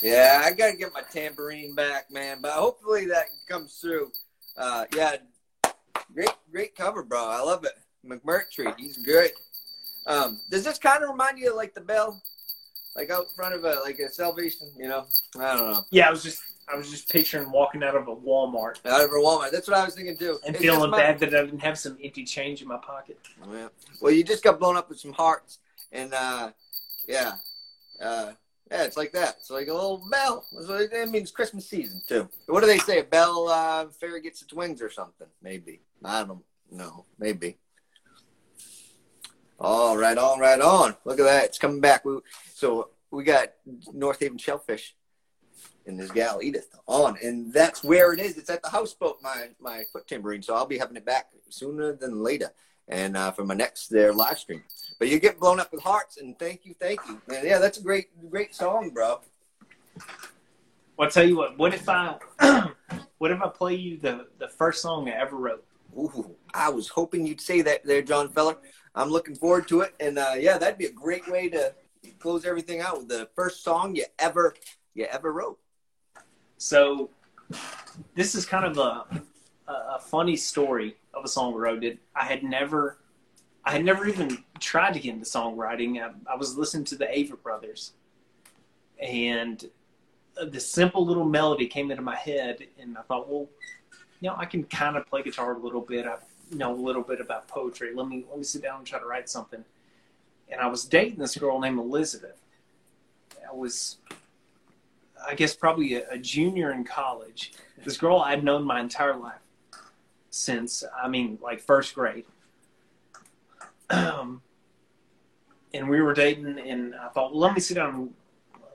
Yeah, I gotta get my tambourine back, man. But hopefully that comes through. Uh, yeah, great, great cover, bro. I love it. McMurtry, he's great. Um, does this kind of remind you of like the bell, like out front of a like a Salvation? You know, I don't know. Yeah, I was just I was just picturing walking out of a Walmart Out of a Walmart. That's what I was thinking too. and It's feeling my- bad that I didn't have some empty change in my pocket. Yeah. Well, you just got blown up with some hearts, and uh, yeah, uh, yeah, it's like that. It's like a little bell. It means Christmas season too. What do they say? A bell uh, fairy gets its wings or something? Maybe. I don't know. Maybe. All right, all right, on. Look at that. It's coming back. We, so we got North Haven Shellfish and this gal Edith on, and that's where it is. It's at the houseboat, my my foot tambourine. So I'll be having it back sooner than later, and uh, for my next their live stream. But you get blown up with hearts, and thank you, thank you. And yeah, that's a great great song, bro. Well, I'll tell you what. What if I, [CLEARS THROAT] what if I play you the the first song I ever wrote? Ooh, I was hoping you'd say that there, John Feller. I'm looking forward to it, and uh, yeah, that'd be a great way to close everything out with the first song you ever you ever wrote. So, this is kind of a a, a funny story of a song I wrote. It I had never, I had never even tried to get into songwriting. I, I was listening to the Avett Brothers, and the simple little melody came into my head, and I thought, well, you know, I can kind of play guitar a little bit. I know a little bit about poetry. Let me let me sit down and try to write something. And I was dating this girl named Elizabeth. I was, I guess, probably a, a junior in college. This girl I'd known my entire life since, I mean, like first grade. Um, and we were dating, and I thought, well, let me sit down and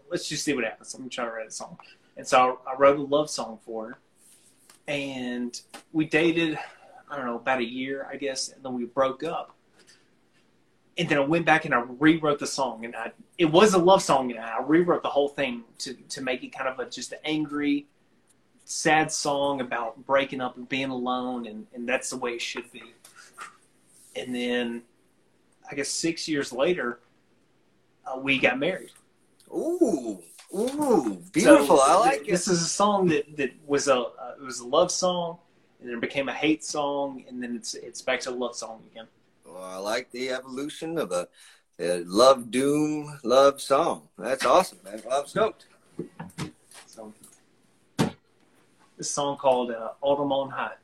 let's just see what happens. Let me try to write a song. And so I, I wrote a love song for her. and we dated. I don't know about a year, I guess, and then we broke up. And then I went back and I rewrote the song, and I it was a love song, and I rewrote the whole thing to to make it kind of a just an angry, sad song about breaking up and being alone, and and that's the way it should be. And then, I guess six years later, uh, we got married. Ooh, ooh, beautiful! So, I like it. This is a song that that was a uh, it was a love song, and then it became a hate song, and then it's it's back to a love song again. Well, I like the evolution of a, a love doom love song. That's awesome, man. Well, I'm stoked. So, this song called uh, "Autumn on High."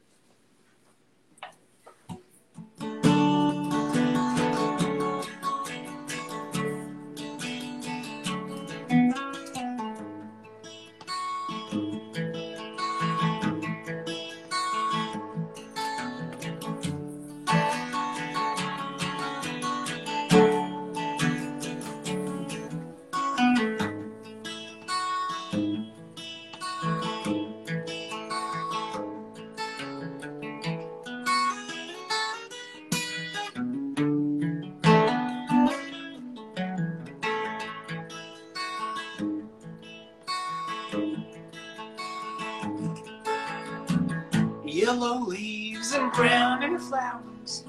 Yellow leaves and brown and flowers.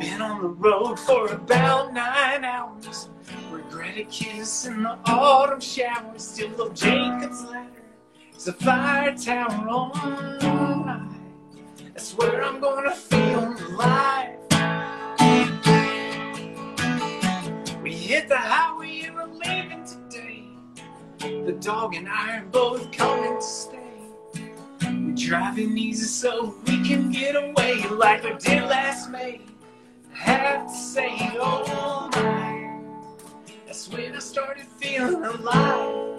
Been on the road for about nine hours. Regret a kiss in the autumn showers. Still love Jacob's ladder. It's a fire tower on high. That's where I'm gonna feel alive. We hit the highway and we're leaving today. The dog and I are both coming to stay. Driving easy so we can get away like we did last May. I have to say, oh my, that's when I started feeling alive.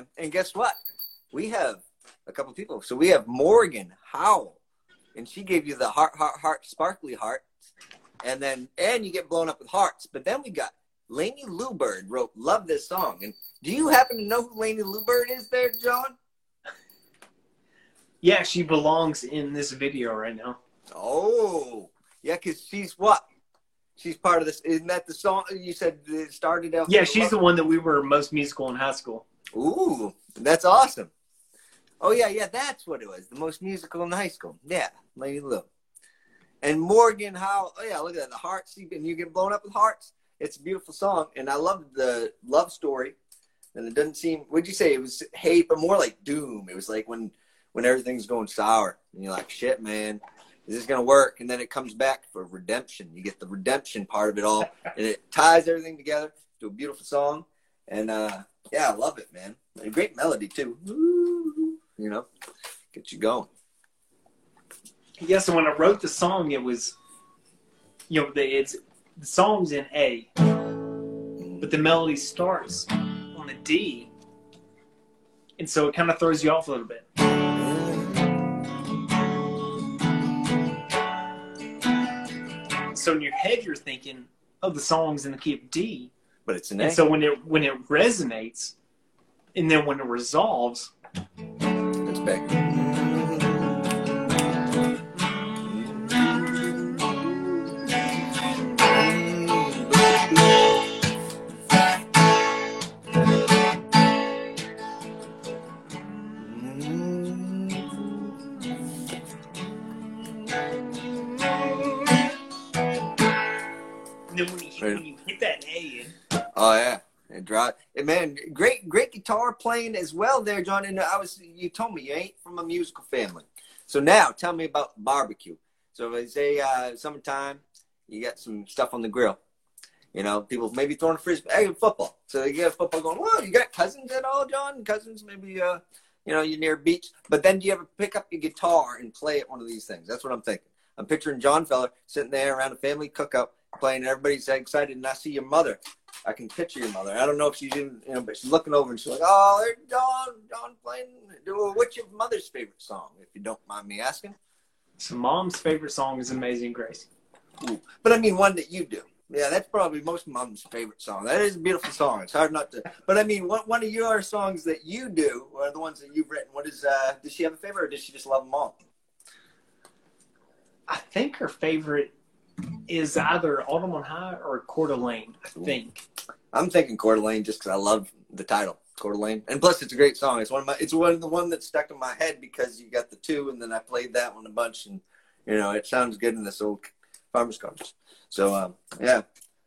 Man. And guess what? We have a couple people. So we have Morgan Howell, and she gave you the heart, heart, heart, sparkly heart, and then and you get blown up with hearts. But then we got Lainey Lubird wrote "Love This Song." And do you happen to know who Lainey Lubird is, there, John? Yeah, she belongs in this video right now. Oh, Yeah, because she's what? She's part of this. Isn't that the song you said it started out? Yeah, she's the one that we were most musical in high school. Ooh, that's awesome. Oh yeah, yeah, that's what it was. The most musical in high school. Yeah, Lady Lou. And Morgan, how? Oh yeah, look at that. The hearts, and you get blown up with hearts. It's a beautiful song, and I love the love story. And it doesn't seem. Would you say it was hate, but more like doom? It was like when when everything's going sour, and you're like, shit, man, is this gonna work? And then it comes back for redemption. You get the redemption part of it all, and it ties everything together to a beautiful song. And uh, yeah, I love it, man. A great melody too. You know, get you going. Yeah, so when I wrote the song, it was, you know, the, it's the song's in A, but the melody starts on the D, and so it kind of throws you off a little bit. So in your head, you're thinking, "Oh, the song's in the key of D," But it's an and A. so when it when it resonates, and then when it resolves, it's back. And. And man, great, great guitar playing as well there, John. And I was, you told me you ain't from a musical family. So now, tell me about barbecue. So if say uh, summertime, you got some stuff on the grill. You know, people maybe throwing a frisbee, hey, football. So they get football going. Well, you got cousins at all, John? Cousins, maybe. Uh, you know, you're near a beach. But then do you ever pick up your guitar and play at one of these things? That's what I'm thinking. I'm picturing John Feller sitting there around a family cookout playing. Everybody's excited, and I see your mother. I can picture your mother. I don't know if she's in, you know, but she's looking over and she's like, "Oh, there's John, John playing." What's your mother's favorite song, if you don't mind me asking? so mom's favorite song is "Amazing Grace." But I mean, one that you do. Yeah, that's probably most mom's favorite song. That is a beautiful song. It's hard not to. But I mean, one one of your songs that you do, or the ones that you've written. What is? uh Does she have a favorite, or does she just love them all? I think her favorite is either Autumn on High or Coeur d'Alene. I think. I'm thinking Coeur d'Alene just because I love the title, Coeur d'Alene, and plus it's a great song. It's one of my, it's one of the one that stuck in my head because you got the two, and then I played that one a bunch, and you know it sounds good in this old farmer's conference. So um, yeah,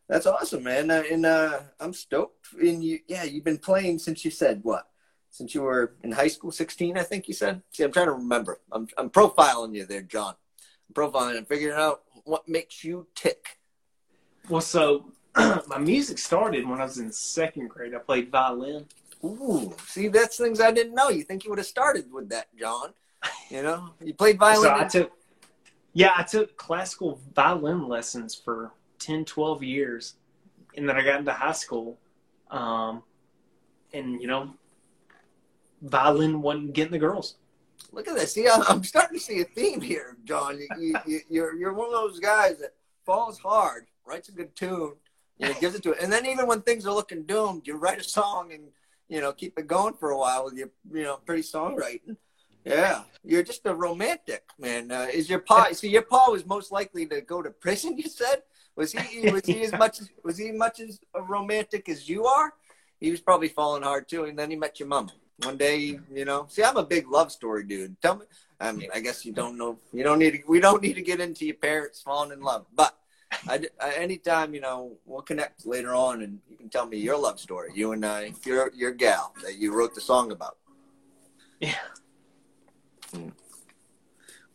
that's awesome, man. Uh, and uh, I'm stoked. And you, yeah, you've been playing since you said what? Since you were in high school, 16, I think you said. See, I'm trying to remember. I'm I'm profiling you there, John. I'm profiling and figuring out what makes you tick. Well, so [CLEARS THROAT] my music started when I was in second grade. I played violin. Ooh, see, that's things I didn't know. You think you would have started with that, John? You know, you played violin. So I took, yeah, I took classical violin lessons for 10, 12 years. And then I got into high school. Um, and, you know, violin wasn't getting the girls. Look at this. See, I'm starting to see a theme here, John. You, you, you, you're you're one of those guys that falls hard, writes a good tune, know, gives it to it, and then even when things are looking doomed, you write a song and you know keep it going for a while with your you know pretty songwriting. Yeah, you're just a romantic man. Uh, is your pa? See, your pa was most likely to go to prison. You said was he was he as much was he much as a romantic as you are? He was probably falling hard too, and then he met your mom one day. You know, see, I'm a big love story dude. Tell me, I mean, I guess you don't know. You don't need to. We don't need to get into your parents falling in love, but. I, I, anytime you know we'll connect later on and you can tell me your love story you and I your your gal that you wrote the song about Yeah.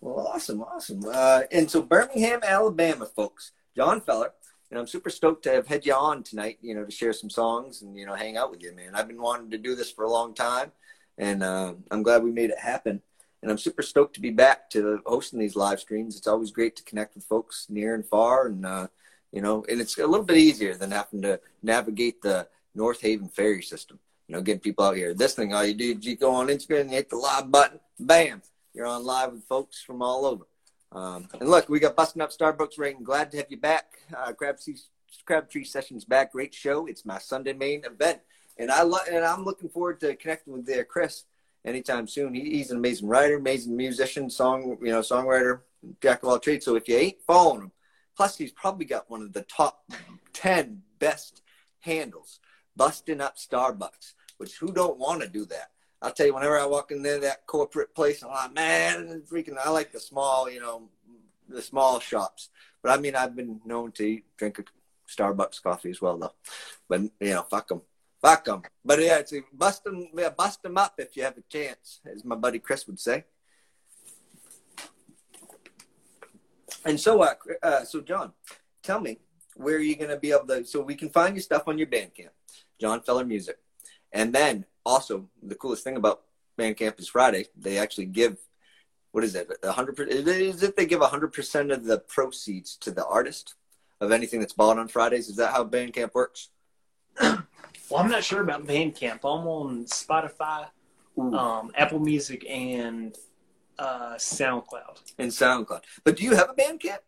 Well, awesome, awesome. Uh, and so Birmingham, Alabama, folks, John Feller, and I'm super stoked to have had you on tonight. You know, to share some songs and you know hang out with you, man. I've been wanting to do this for a long time, and uh, I'm glad we made it happen. And I'm super stoked to be back to hosting these live streams. It's always great to connect with folks near and far, and uh, you know, and it's a little bit easier than having to navigate the North Haven ferry system. You know, getting people out here. This thing, all you do is you go on Instagram and hit the live button, bam, you're on live with folks from all over. Um, and look, we got busting up Starbucks rating. Glad to have you back. Uh, Crabtree, Crabtree Sessions back. Great show. It's my Sunday main event, and I love. And I'm looking forward to connecting with uh, Chris anytime soon. He, he's an amazing writer, amazing musician, song you know, songwriter, jack of all trades. So if you ain't following him, Plus, he's probably got one of the top 10 best handles, busting up Starbucks, which who don't want to do that? I'll tell you, whenever I walk in there, that corporate place, I'm like, man, freaking, I like the small, you know, the small shops. But I mean, I've been known to drink a Starbucks coffee as well, though. But, you know, fuck them. Fuck them. But yeah, it's bust them, yeah, bust them up if you have a chance, as my buddy Chris would say. And so, uh, uh, so John, tell me where are you going to be able to? So we can find your stuff on your Bandcamp, John Feller Music, and then also the coolest thing about Bandcamp is Friday they actually give what is it a hundred is it they give a hundred percent of the proceeds to the artist of anything that's bought on Fridays? Is that how Bandcamp works? well, I'm not sure about Bandcamp. I'm on Spotify, um, Apple Music, and uh, SoundCloud. And SoundCloud. But do you have a Bandcamp?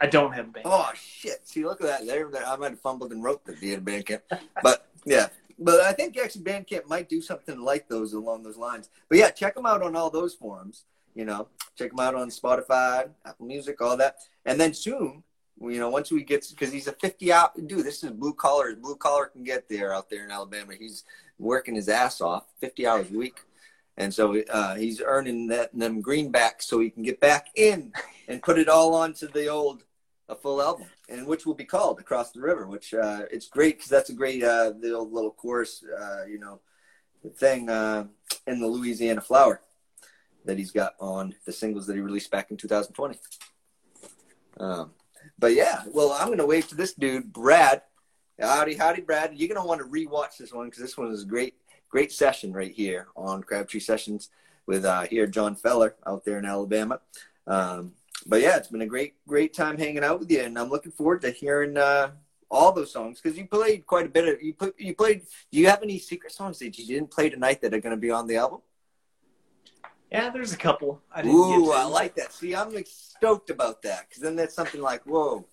I don't have a Bandcamp. Oh shit! See, look at that. There, there I might have fumbled and wrote the the Bandcamp, but yeah. But I think actually Bandcamp might do something like those along those lines. But yeah, check them out on all those forums. You know, check them out on Spotify, Apple Music, all that. And then soon, you know, once we get because he's a fifty out dude. This is blue collar. Blue collar can get there out there in Alabama. He's working his ass off, fifty hours a week and so uh, he's earning that them greenbacks so he can get back in and put it all onto the old a full album, and which will be called "Across the River." Which uh, it's great because that's a great uh, old little chorus, uh, you know, thing uh, in the Louisiana Flower that he's got on the singles that he released back in 2020. Um, but yeah, well, I'm gonna wave to this dude, Brad. Howdy, howdy, Brad. You're gonna want to rewatch this one because this one is a great great session right here on Crabtree Sessions with uh, here John Feller out there in Alabama. Um, but yeah, it's been a great great time hanging out with you, and I'm looking forward to hearing uh, all those songs because you played quite a bit of you put you played. Do you have any secret songs that you didn't play tonight that are going to be on the album? Yeah, there's a couple. I Ooh, I like that. See, I'm like stoked about that because then that's something like whoa,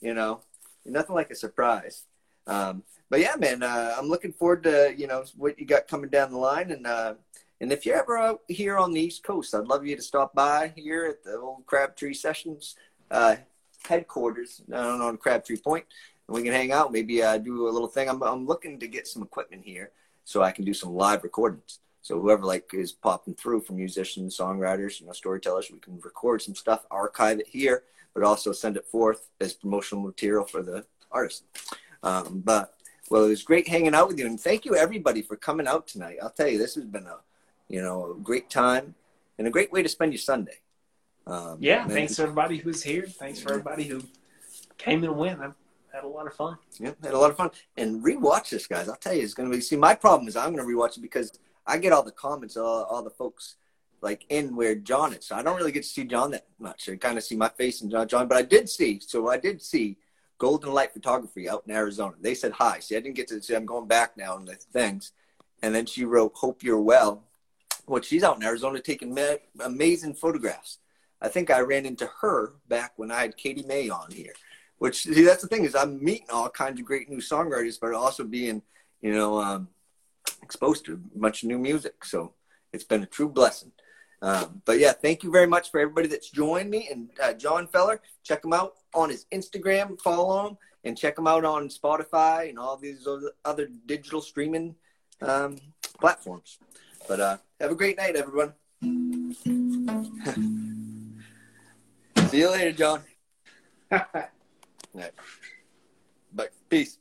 you know, nothing like a surprise. Um, but yeah, man, uh, I'm looking forward to you know what you got coming down the line, and uh, and if you're ever out here on the East Coast, I'd love you to stop by here at the old Crabtree Sessions uh, headquarters down on Crabtree Point, and we can hang out. Maybe uh, do a little thing. I'm I'm looking to get some equipment here so I can do some live recordings. So whoever like is popping through from musicians, songwriters, you know, storytellers, we can record some stuff, archive it here, but also send it forth as promotional material for the artist. Um, but well, it was great hanging out with you, and thank you everybody for coming out tonight. I'll tell you, this has been a, you know, a great time and a great way to spend your Sunday. Um, yeah, thanks to everybody who's here. Thanks for everybody who came and went. I've had a lot of fun. Yeah, had a lot of fun. And rewatch this, guys. I'll tell you, it's going to be. See, my problem is I'm going to rewatch it because I get all the comments, all, all the folks like in where John is. So I don't really get to see John that much. I kind of see my face and John, John, but I did see. So I did see Golden Light Photography out in Arizona. They said hi. See, I didn't get to see. I'm going back now and the things. And then she wrote, "Hope you're well." Well, she's out in Arizona taking amazing photographs. I think I ran into her back when I had Katie May on here. Which see, that's the thing is I'm meeting all kinds of great new songwriters, but also being, you know, um, exposed to much new music. So it's been a true blessing. Um, but yeah, thank you very much for everybody that's joined me. And uh, John Feller, check him out on his Instagram, follow him, and check him out on Spotify and all these other digital streaming um, platforms. But uh, have a great night, everyone. [LAUGHS] See you later, John. [LAUGHS] right. But peace.